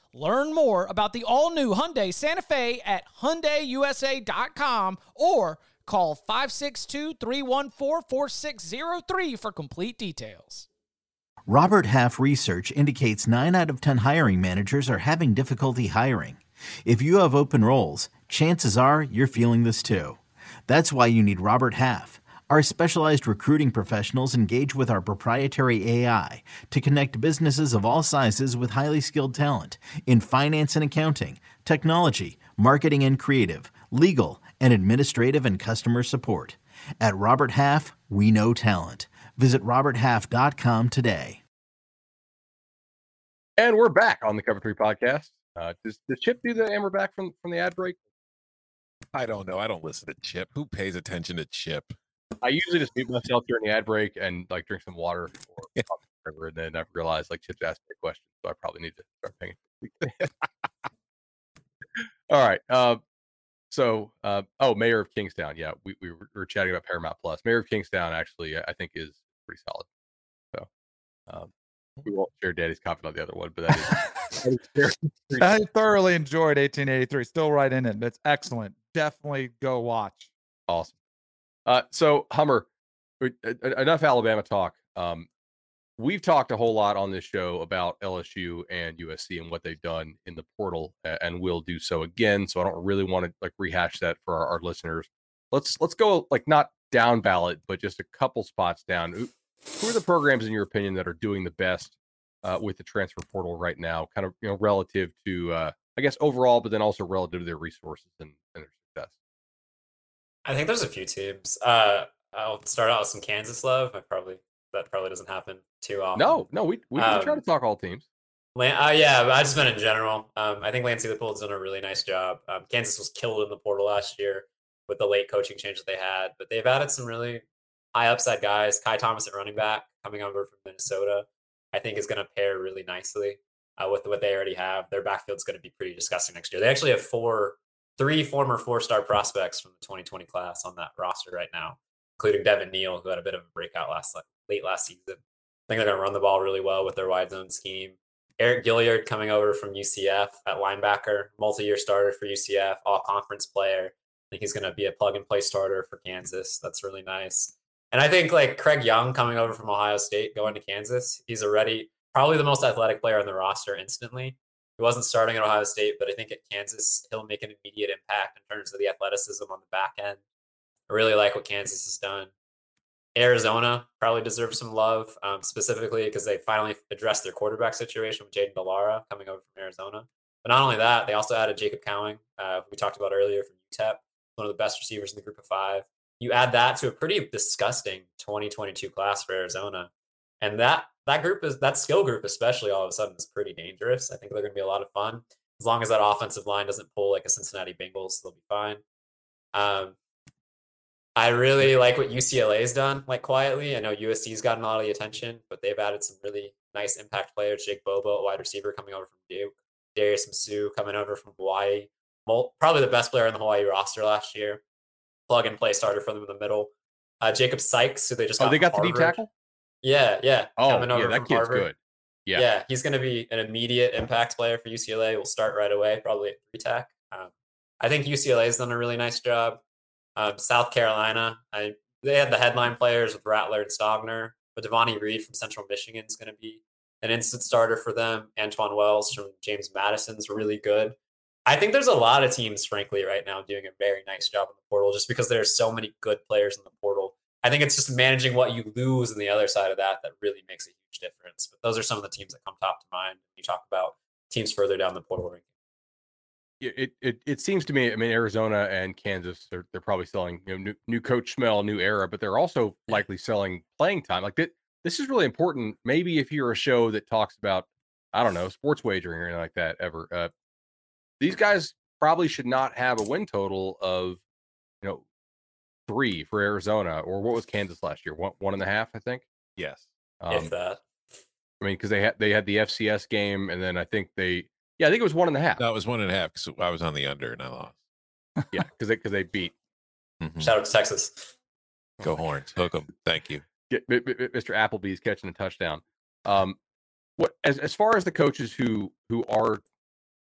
Learn more about the all-new Hyundai Santa Fe at hyundaiusa.com or Call 562 314 4603 for complete details. Robert Half research indicates 9 out of 10 hiring managers are having difficulty hiring. If you have open roles, chances are you're feeling this too. That's why you need Robert Half. Our specialized recruiting professionals engage with our proprietary AI to connect businesses of all sizes with highly skilled talent in finance and accounting, technology, marketing and creative, legal, and administrative and customer support. At Robert Half, we know talent. Visit RobertHalf.com today. And we're back on the Cover Three podcast. Uh, does, does Chip do the and we're back from, from the ad break? I don't know. I don't listen to Chip. Who pays attention to Chip? I usually just mute myself during the ad break and like drink some water or [LAUGHS] and then I realize like Chip's asked me a question, so I probably need to start paying. [LAUGHS] All right. Uh, so, uh, oh, Mayor of Kingstown. Yeah, we, we were chatting about Paramount Plus. Mayor of Kingstown actually, I think, is pretty solid. So, um, we won't share Daddy's comment on the other one, but that is. that is [LAUGHS] very, very I thoroughly enjoyed 1883. Still right in it. That's excellent. Definitely go watch. Awesome. Uh, so Hummer, enough Alabama talk. Um, we've talked a whole lot on this show about LSU and USC and what they've done in the portal, and we'll do so again. So I don't really want to like rehash that for our, our listeners. Let's let's go like not down ballot, but just a couple spots down. Who, who are the programs in your opinion that are doing the best uh, with the transfer portal right now? Kind of you know relative to uh, I guess overall, but then also relative to their resources and, and their success. I think there's a few teams. Uh, I'll start out with some Kansas love. I probably that probably doesn't happen too often. No, no, we we, um, try to talk all teams. Lan- uh, yeah, I just meant in general. Um, I think Lance Leipold's done a really nice job. Um, Kansas was killed in the portal last year with the late coaching change that they had, but they've added some really high upside guys. Ky Thomas at running back coming over from Minnesota, I think is going to pair really nicely uh, with what they already have. Their backfield's going to be pretty disgusting next year. They actually have four, three former four-star prospects from the 2020 class on that roster right now, including Devin Neal, who had a bit of a breakout last late last season I think they're going to run the ball really well with their wide zone scheme. Eriq Gilyard coming over from UCF at linebacker, multi-year starter for UCF, all conference player. I think he's going to be a plug and play starter for Kansas. That's really nice. And I think like Craig Young coming over from Ohio State, going to Kansas, he's already probably the most athletic player on the roster instantly. He wasn't starting at Ohio State, but I think at Kansas, he'll make an immediate impact in terms of the athleticism on the back end. I really like what Kansas has done. Arizona probably deserves some love, um, specifically because they finally addressed their quarterback situation with Jayden de Laura coming over from Arizona. But not only that, they also added Jacob Cowing, uh, we talked about earlier from UTEP, one of the best receivers in the group of five. You add that to a pretty disgusting 2022 class for Arizona, and that that group is that skill group especially all of a sudden is pretty dangerous. I think they're going to be a lot of fun as long as that offensive line doesn't pull like a Cincinnati Bengals, they'll be fine. Um, I really like what UCLA's done, like quietly. I know USC's gotten a lot of the attention, but they've added some really nice impact players. Jake Bobo, a wide receiver, coming over from Duke. Darius Muasau coming over from Hawaii. Probably the best player in the Hawaii roster last year. Plug and play starter for them in the middle. Uh, Jacob Sykes, who they just oh, got they got Harvard. the D tackle. Yeah, yeah. Oh, coming over yeah, that kid's Harvard. good. Yeah. Yeah, he's going to be an immediate impact player for UCLA. Will start right away, probably at three tack. Um, I think UCLA has done a really nice job. Um, South Carolina, I, they had the headline players with Rattler and Stogner, but Devontae Reed from Central Michigan is going to be an instant starter for them. Antwane Wells from James Madison's really good. I think there's a lot of teams, frankly, right now doing a very nice job in the portal just because there's so many good players in the portal. I think it's just managing what you lose on the other side of that that really makes a huge difference. But those are some of the teams that come top to mind when you talk about teams further down the portal ranking. It, it it seems to me. I mean, Arizona and Kansas, they're they're probably selling you know new, new coach smell, new era, but they're also likely selling playing time. Like that, this is really important. Maybe if you're a show that talks about, I don't know, sports wagering or anything like that, ever, uh, these guys probably should not have a win total of, you know, three for Arizona or what was Kansas last year? One one and a half, I think. Yes. Um, if that. I mean, because they had they had the FCS game, and then I think they, yeah, I think it was one and a half. No, it was one and a half because I was on the under and I lost. Yeah, because they because they beat Mhm. Shout out to Texas. Go horns, hook 'em. Thank you. get, M- M- Mr. Applebee's catching a touchdown. Um, what as as far as the coaches who who are,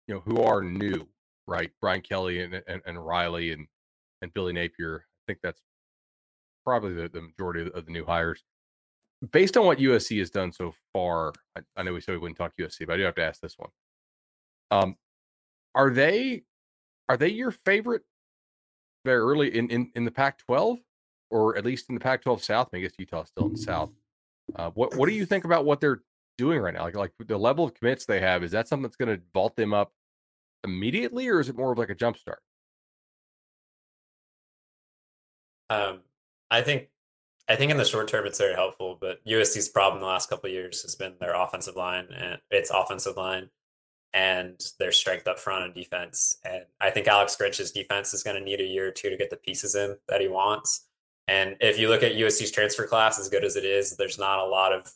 you know, who are new, right? Brian Kelly and and, and Riley and and Billy Napier. Think that's probably the, the majority of the, of the new hires. Based on what USC has done so far, I, I know we said we wouldn't talk USC, but I do have to ask this one. Um, are they are they your favorite very early in in, in the Pac-12? or at least in the Pac-12 South. I guess Utah's still in the South. Uh, what what do you think about what they're doing right now? Like like the level of commits they have is that something that's going to vault them up immediately, or is it more of like a jump start? Um, I think I think in the short term it's very helpful, but USC's problem the last couple years has been their offensive line and its offensive line and their strength up front on defense. And I think Alex Grinch's defense is going to need a year or two to get the pieces in that he wants. And if you look at USC's transfer class, as good as it is, there's not a lot of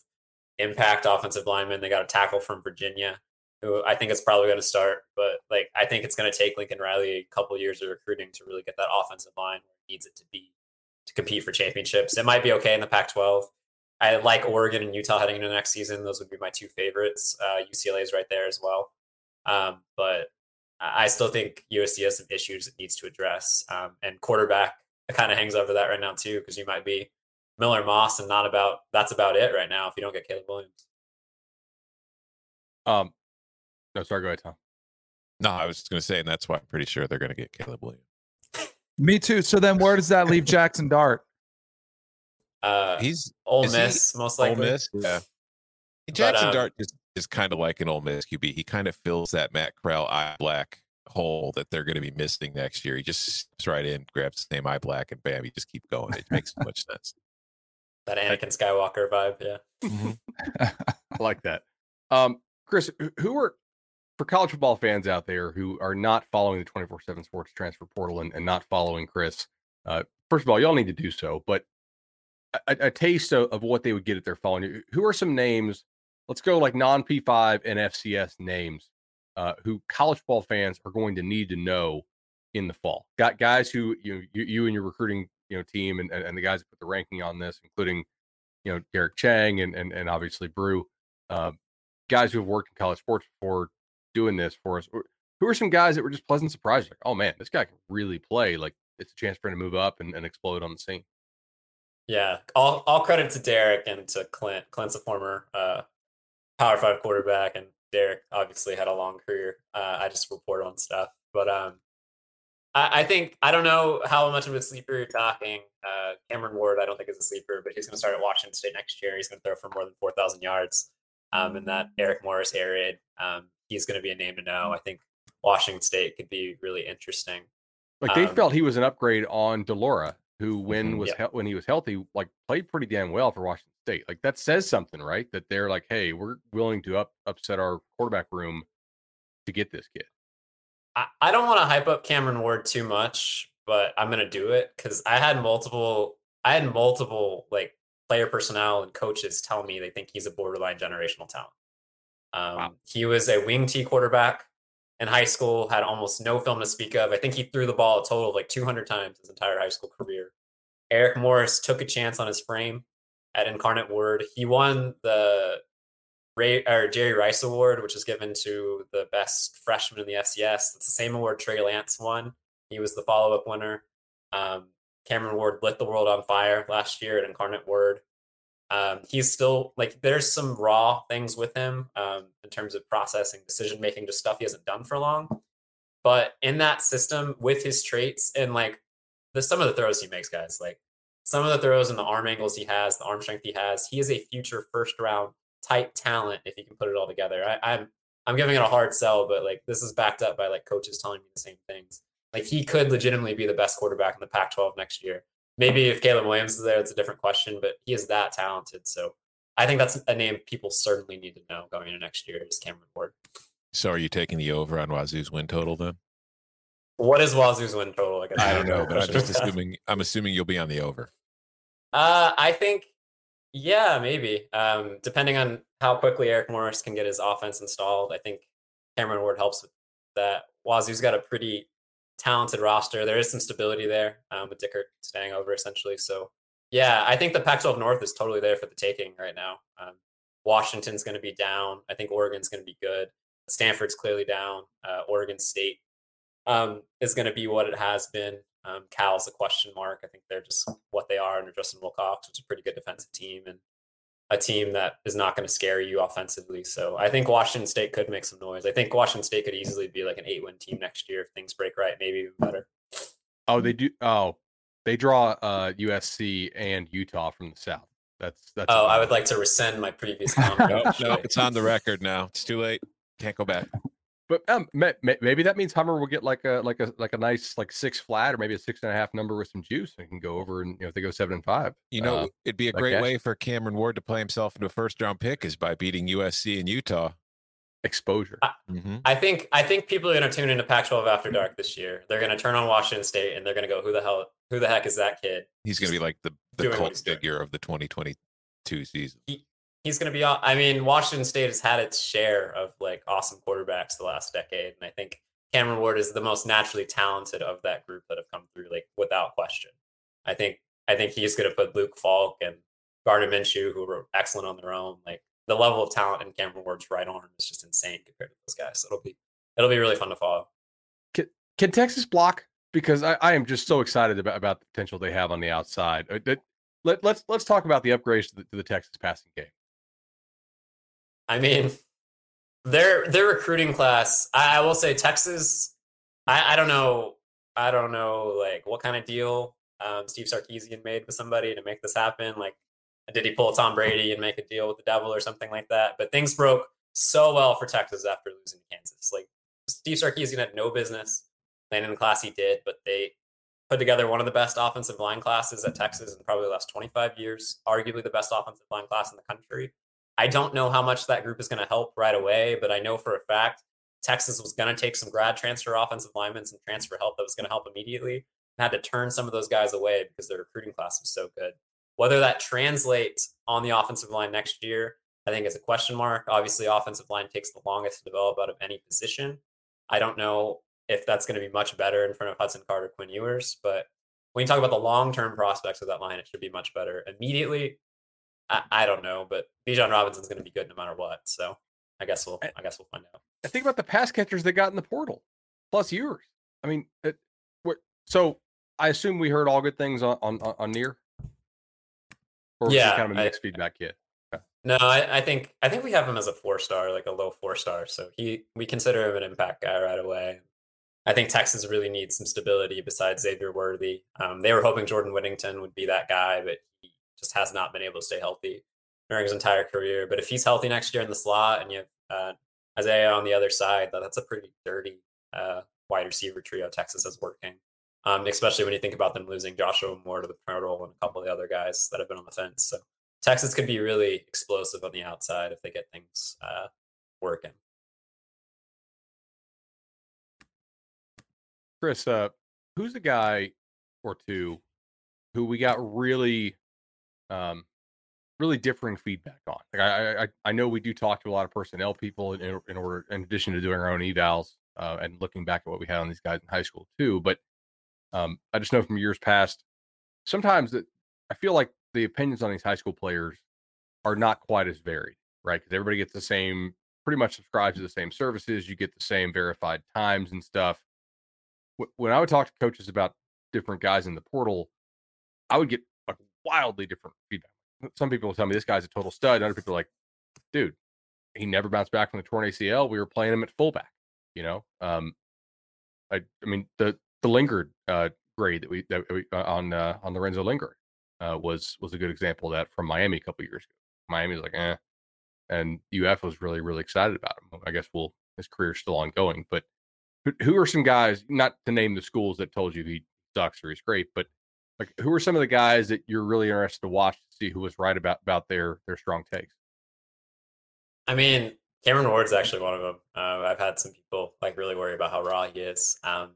impact offensive linemen. They got a tackle from Virginia, who I think is probably going to start. But like, I think it's going to take Lincoln Riley a couple years of recruiting to really get that offensive line where it needs it to be to compete for championships. It might be okay in the Pac-12. I like Oregon and Utah heading into the next season. Those would be my two favorites. Uh, UCLA is right there as well. Um, but I still think USC has some issues it needs to address. Um, and quarterback kind of hangs over that right now too, because you might be Miller Moss and not about that's about it right now if you don't get Caleb Williams. Um, no, sorry, go ahead, Tom. No, I was just going to say, and that's why I'm pretty sure they're going to get Caleb Williams. Me too. So then, where does that leave [LAUGHS] Jackson Dart? Uh, He's Ole is he Miss most Ole. Miss. Yeah. Jackson um, Dart is, is kind of like an Ole Miss QB. He kind of fills that Matt Corral eye black hole that they're going to be missing next year. He just steps right in, grabs the same eye black, and bam, you just keep going. It makes so much sense. [LAUGHS] That Anakin Skywalker vibe. Yeah. [LAUGHS] I like that. Um, Chris, who are for college football fans out there who are not following the 24 7 sports transfer portal and, and not following Chris? Uh, first of all, y'all need to do so, but a, a taste of, of what they would get if they're following you. Who are some names? Let's go like non P5 and FCS names uh, who college football fans are going to need to know in the fall. Got guys who you you, you and your recruiting you know team and, and, and the guys that put the ranking on this, including you know Derek Chang and and, and obviously Brew, uh, guys who have worked in college sports before doing this for us. Who are some guys that were just pleasant surprises? Like, oh man, this guy can really play. Like it's a chance for him to move up and, and explode on the scene. Yeah. All all credit to Derek and to Clint. Clint's a former uh, Power Five quarterback, and Derek obviously had a long career. Uh, I just report on stuff, but um, I, I think I don't know how much of a sleeper you're talking. Uh, Cameron Ward, I don't think is a sleeper, but he's going to start at Washington State next year. He's going to throw for more than four thousand yards um, in that Eric Morris air raid. Um, he's going to be a name to know. I think Washington State could be really interesting. Like they Um, felt he was an upgrade on de Laura, who when Mhm. was Yep. hel- when he was healthy, like played pretty damn well for Washington State. Like that says something, right? That they're like, hey, we're willing to up upset our quarterback room to get this kid. I, I don't want to hype up Cameron Ward too much, but I'm gonna do it because I had multiple, I had multiple like player personnel and coaches tell me they think he's a borderline generational talent. Um, wow. He was a wing T quarterback in high school, had almost no film to speak of. I think he threw the ball a total of like 200 times his entire high school career. Eric Morris took a chance on his frame at Incarnate Word. He won the Ray or Jerry Rice Award, which is given to the best freshman in the FCS. It's the same award Trey Lance won. He was the follow up winner. Um, Cameron Ward lit the world on fire last year at Incarnate Word. Um, he's still like there's some raw things with him um, in terms of processing, decision making, just stuff he hasn't done for long. But in that system, with his traits and like the some of the throws he makes, guys, like some of the throws and the arm angles he has, the arm strength he has, he is a future first round type talent if he can put it all together. I, I'm I'm giving it a hard sell, but like this is backed up by like coaches telling me the same things. Like he could legitimately be the best quarterback in the Pac-12 next year. Maybe if Caleb Williams is there, it's a different question, but he is that talented. So I think that's a name people certainly need to know going into next year is Cameron Ward. So are you taking the over on Wazoo's win total then? What is Wazoo's win total? I, guess I don't know, but I'm just [LAUGHS] assuming I'm assuming you'll be on the over. Uh, I think, yeah, maybe. Um, depending on how quickly Eric Morris can get his offense installed, I think Cameron Ward helps with that. Wazoo's got a pretty talented roster. There is some stability there um, with Dickert staying over essentially. So yeah, I think the Pac-12 North is totally there for the taking right now. Um, Washington's going to be down. I think Oregon's going to be good. Stanford's clearly down. Uh, Oregon State um, is going to be what it has been. Um, Cal's a question mark. I think they're just what they are under Justin Wilcox, which is a pretty good defensive team. And a team that is not going to scare you offensively. So I think Washington State could make some noise. I think Washington State could easily be like an eight win team next year if things break right, maybe even better. Oh, they do. Oh, they draw uh, USC and Utah from the South. That's that's. Oh, I would like to rescind my previous [LAUGHS] comment. no, no, it's on the record now. It's too late. Can't go back. But um, maybe that means Hummer will get like a like a like a nice like six flat or maybe a six and a half number with some juice and can go over and you know if they go seven and five. You know, uh, it'd be a great way for Cameron Ward to play himself into a first round pick is by beating USC and Utah. Exposure. I, mm-hmm. I think I think people are going to tune into Pac-12 after dark this year. They're going to turn on Washington State and they're going to go, "Who the hell? Who the heck is that kid?" He's going to be like the the cult figure of the 2022 season. He, he's going to be. I mean, Washington State has had its share of like awesome quarterbacks the last decade, and I think Cameron Ward is the most naturally talented of that group that have come through, like without question. I think I think he's going to put Luke Falk and Gardner Minshew, who were excellent on their own. Like the level of talent in Cameron Ward's right arm is just insane compared to those guys. So it'll be it'll be really fun to follow. Can, can Texas block? Because I, I am just so excited about, about the potential they have on the outside. Uh, let, let's let's talk about the upgrades to the, to the Texas passing game. I mean, their their recruiting class. I, I will say Texas. I, I don't know. I don't know like what kind of deal um, Steve Sarkisian made with somebody to make this happen. Like, did he pull Tom Brady and make a deal with the devil or something like that? But things broke so well for Texas after losing to Kansas. Like Steve Sarkisian had no business landing the class he did, but they put together one of the best offensive line classes at Texas in probably the last 25 years, arguably the best offensive line class in the country. I don't know how much that group is going to help right away, but I know for a fact Texas was going to take some grad transfer offensive linemen, some transfer help that was going to help immediately, and had to turn some of those guys away because their recruiting class was so good. Whether that translates on the offensive line next year, I think is a question mark. Obviously, offensive line takes the longest to develop out of any position. I don't know if that's going to be much better in front of Hudson Carter, Quinn Ewers, but when you talk about the long term prospects of that line, it should be much better. Immediately, I, I don't know, but Bijan Robinson's going to be good no matter what. So I guess we'll I guess we'll find out. I think about the pass catchers that got in the portal, plus yours. I mean, it, what, so I assume we heard all good things on on, on Neyor. Or yeah, kind of a mixed I, feedback kid. No, I, I think I think we have him as a four star, like a low four star. So he we consider him an impact guy right away. I think Texas really needs some stability besides Xavier Worthy. Um, they were hoping Jordan Whittington would be that guy, but he just has not been able to stay healthy during his entire career. But if he's healthy next year in the slot and you have uh, Isaiah on the other side, that's a pretty dirty uh, wide receiver trio Texas is working. Um, especially when you think about them losing Joshua Moore to the portal and a couple of the other guys that have been on the fence. So Texas could be really explosive on the outside if they get things uh, working. Chris, uh, who's the guy or two who we got really, um, really differing feedback on? Like I, I, I know we do talk to a lot of personnel people in, in order, in addition to doing our own evals uh, and looking back at what we had on these guys in high school too. But um, I just know from years past, sometimes that I feel like the opinions on these high school players are not quite as varied, right? Because everybody gets the same, pretty much subscribes to the same services. You get the same verified times and stuff. When I would talk to coaches about different guys in the portal, I would get wildly different feedback. Some people will tell me this guy's a total stud. Other people are like, dude, he never bounced back from the torn ACL. We were playing him at fullback. You know, um, I, I mean the the Lingard uh, grade that we that we uh, on uh, on Lorenzo Lingard uh, was was a good example of that from Miami a couple years ago. Miami was like, eh, and UF was really really excited about him. I guess we'll his career's still ongoing, but who are some guys? Not to name the schools that told you he sucks or he's great, but like who are some of the guys that you're really interested to watch to see who was right about about their their strong takes? I mean, Cameron Ward's actually one of them. Uh, I've had some people like really worry about how raw he is. Um,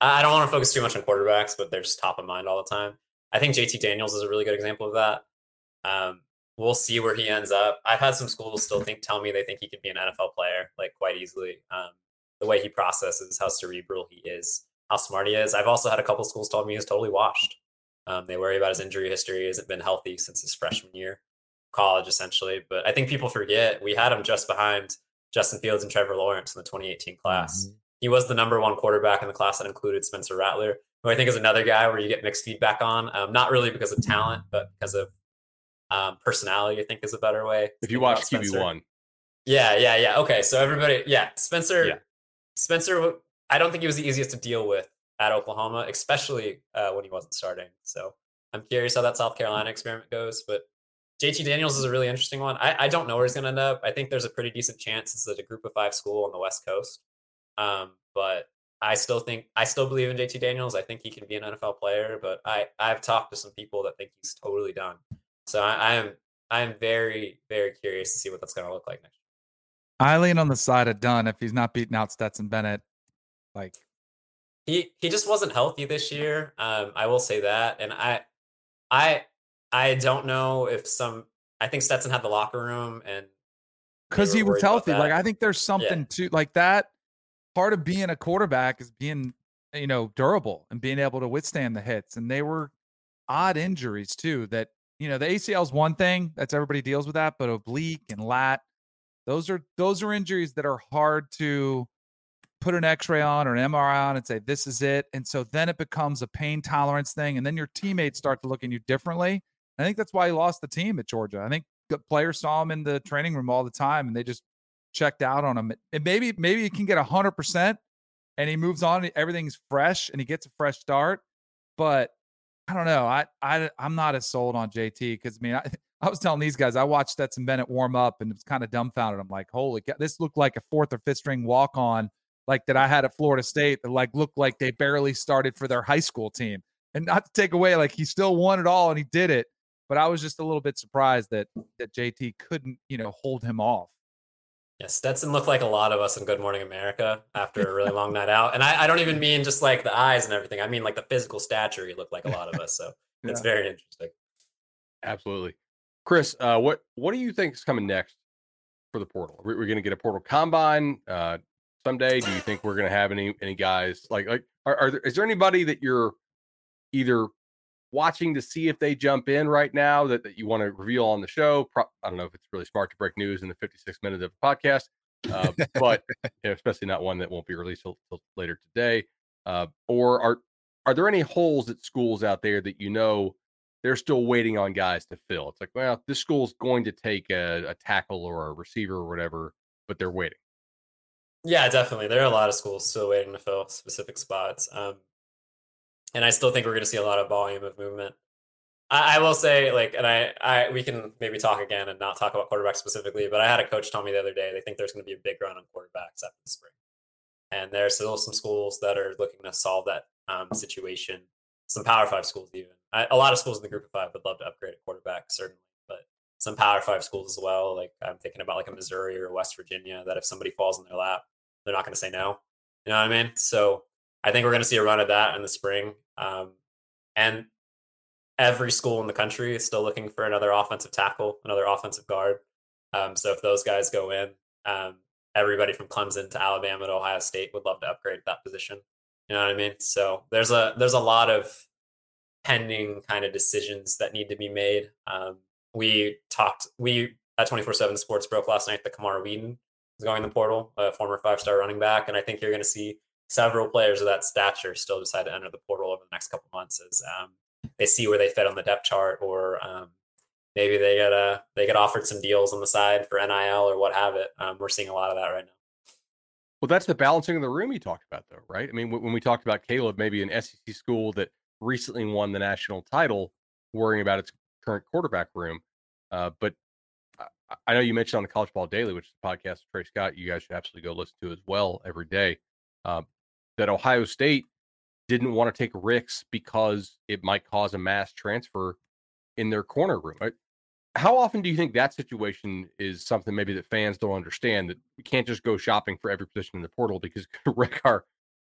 I don't want to focus too much on quarterbacks, but they're just top of mind all the time. I think JT Daniels is a really good example of that. Um, we'll see where he ends up. I've had some schools still think tell me they think he could be an NFL player like quite easily. Um, the way he processes, how cerebral he is, how smart he is. I've also had a couple schools tell me he's totally washed. Um, they worry about his injury history. He hasn't been healthy since his freshman year, college essentially. But I think people forget we had him just behind Justin Fields and Trevor Lawrence in the 2018 class. Mm-hmm. He was the number one quarterback in the class that included Spencer Rattler, who I think is another guy where you get mixed feedback on. Um, not really because of talent, but because of um, personality. I think is a better way. If you watch QB one, yeah, yeah, yeah. Okay, so everybody, yeah, Spencer, yeah. Spencer. I don't think he was the easiest to deal with at Oklahoma, especially uh, when he wasn't starting. So I'm curious how that South Carolina experiment goes. But JT Daniels is a really interesting one. I, I don't know where he's going to end up. I think there's a pretty decent chance it's at a group of five school on the West Coast. Um, but I still think I still believe in JT Daniels. I think he can be an NFL player, but I I've talked to some people that think he's totally done. So I, I am I am very very curious to see what that's going to look like next. I lean on the side of done if he's not beating out Stetson Bennett. Like he he just wasn't healthy this year. Um, I will say that, and I I I don't know if some. I think Stetson had the locker room and because he was healthy. Like I think there's something yeah. to like that part of being a quarterback is being you know durable and being able to withstand the hits and they were odd injuries too that you know the acl is one thing that's everybody deals with that but oblique and lat those are those are injuries that are hard to put an x-ray on or an mri on and say this is it and so then it becomes a pain tolerance thing and then your teammates start to look at you differently i think that's why he lost the team at georgia i think the players saw him in the training room all the time and they just checked out on him. And maybe maybe he can get hundred percent and he moves on. And everything's fresh and he gets a fresh start. But I don't know. I I I'm not as sold on JT because I mean [LAUGHS] I, I was telling these guys I watched Stetson Bennett warm up and it was kind of dumbfounded. I'm like, holy cow, this looked like a fourth or fifth string walk on like that I had at Florida State that like looked like they barely started for their high school team. And not to take away, like he still won it all and he did it. But I was just a little bit surprised that that JT couldn't, you know, hold him off. Yeah, Stetson looked like a lot of us in Good Morning America after a really [LAUGHS] long night out. And I, I, don't even mean just like the eyes and everything. I mean like the physical stature. He looked like a lot of us. So [LAUGHS] yeah. it's very interesting. Absolutely. Chris, uh, what what do you think is coming next for the portal? We're, we going to get a portal combine uh, someday. Do you think we're going to have any any guys like like are, are there, is there anybody that you're either watching to see if they jump in right now that, that you want to reveal on the show. Pro- I don't know if it's really smart to break news in the 56 minutes of a podcast, uh, but you [LAUGHS] know, especially not one that won't be released till, till later today. Uh, or are are there any holes at schools out there that you know they're still waiting on guys to fill? It's like, well, this school's going to take a, a tackle or a receiver or whatever, but they're waiting. Yeah, definitely. There are a lot of schools still waiting to fill specific spots. Um, and I still think we're going to see a lot of volume of movement. I, I, will say, like, and I, I, we can maybe talk again and not talk about quarterbacks specifically, but I had a coach tell me the other day they think there's going to be a big run on quarterbacks after the spring, and there's still some schools that are looking to solve that um, situation. Some Power Five schools, even I, a lot of schools in the Group of Five would love to upgrade a quarterback, certainly, some Power Five schools as well. Like I'm thinking about like a Missouri or West Virginia, that if somebody falls in their lap, they're not going to say no. You know what I mean? So I think we're going to see a run of that in the spring. Um, and every school in the country is still looking for another offensive tackle, another offensive guard. Um, so if those guys go in, um, everybody from Clemson to Alabama to Ohio State would love to upgrade that position. You know what I mean? So there's a there's a lot of pending kind of decisions that need to be made. Um, we talked we at 24/7 Sports broke last night that Camar Wheaton is going in the portal, a former five star running back, and I think you're going to see several players of that stature still decide to enter the portal over the next couple months as um, they see where they fit on the depth chart, or um, maybe they get a they get offered some deals on the side for NIL or what have it. Um, we're seeing a lot of that right now. Well, that's the balancing of the room you talked about, though, right? I mean, when we talked about Caleb, maybe an SEC school that recently won the national title, worrying about its current quarterback room. Uh, but I know you mentioned on the College Ball Daily, which is a podcast with Trey Scott, you guys should absolutely go listen to as well every day, uh, that Ohio State didn't want to take risks because it might cause a mass transfer in their corner room. How often do you think that situation is something maybe that fans don't understand that we can't just go shopping for every position in the portal because [LAUGHS] it could wreck our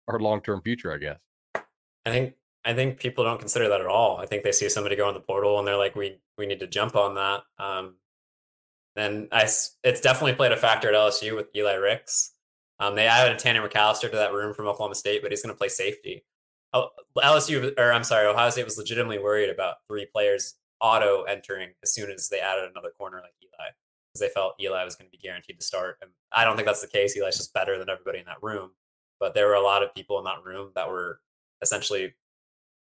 our long term future? I guess. I think I think people don't consider that at all. I think they see somebody go in the portal and they're like, we we need to jump on that. Um, and I, it's definitely played a factor at LSU with Eli Ricks. Um, they added Tanner McCalister to that room from Oklahoma State, but he's going to play safety. LSU, or I'm sorry, Ohio State was legitimately worried about three players auto entering as soon as they added another corner like Eli, because they felt Eli was going to be guaranteed to start. And I don't think that's the case. Eli's just better than everybody in that room. But there were a lot of people in that room that were essentially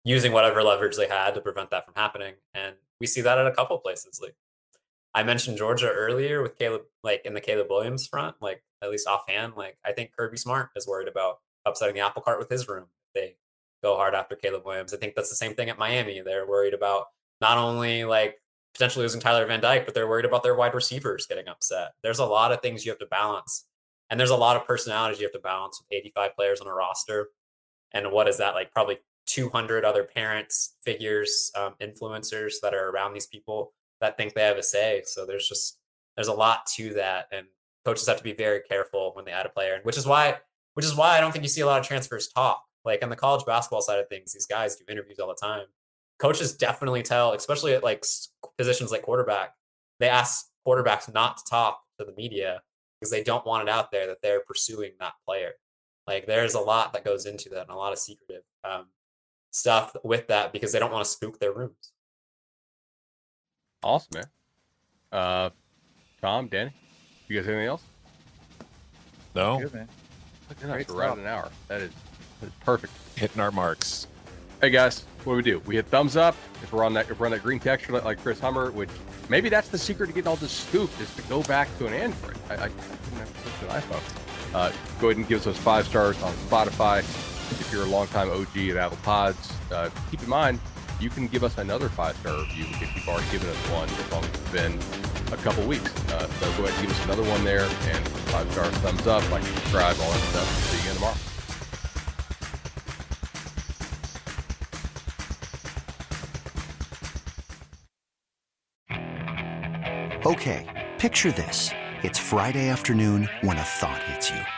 using whatever leverage they had to prevent that from happening. And we see that at a couple places. Like I mentioned Georgia earlier with Caleb, like in the Caleb Williams front, like at least offhand, like I think Kirby Smart is worried about upsetting the apple cart with his room. They go hard after Caleb Williams. I think that's the same thing at Miami. They're worried about not only like potentially losing Tyler Van Dyke, but they're worried about their wide receivers getting upset. There's a lot of things you have to balance. And there's a lot of personalities you have to balance with 85 players on a roster. And what is that like? Probably 200 other parents, figures, um, influencers that are around these people that think they have a say. So there's just there's a lot to that, and coaches have to be very careful when they add a player, which is why which is why I don't think you see a lot of transfers talk. Like on the college basketball side of things, these guys do interviews all the time. Coaches definitely tell, especially at like positions like quarterback, they ask quarterbacks not to talk to the media because they don't want it out there that they're pursuing that player. Like there's a lot that goes into that and a lot of secretive um, stuff with that because they don't want to spook their rooms. Awesome, man. Uh, Tom, Danny, you guys anything else? No. Good, man. Look at that, right an hour. That is, that is perfect. Hitting our marks. Hey guys, what do we do? We hit thumbs up if we're on that if we're on that green texture like Chris Hummer, which maybe that's the secret to getting all this scoop is to go back to an Android. I, I, I didn't have an iPhone. Uh, go ahead and give us those five stars on Spotify. If you're a longtime OG of Apple Pods, uh, keep in mind you can give us another five star review if you've already given us one it's been a couple weeks. Uh, so go ahead and give us another one there and five star thumbs up, like, subscribe, all that stuff. See you again tomorrow. Okay, picture this. It's Friday afternoon when a thought hits you.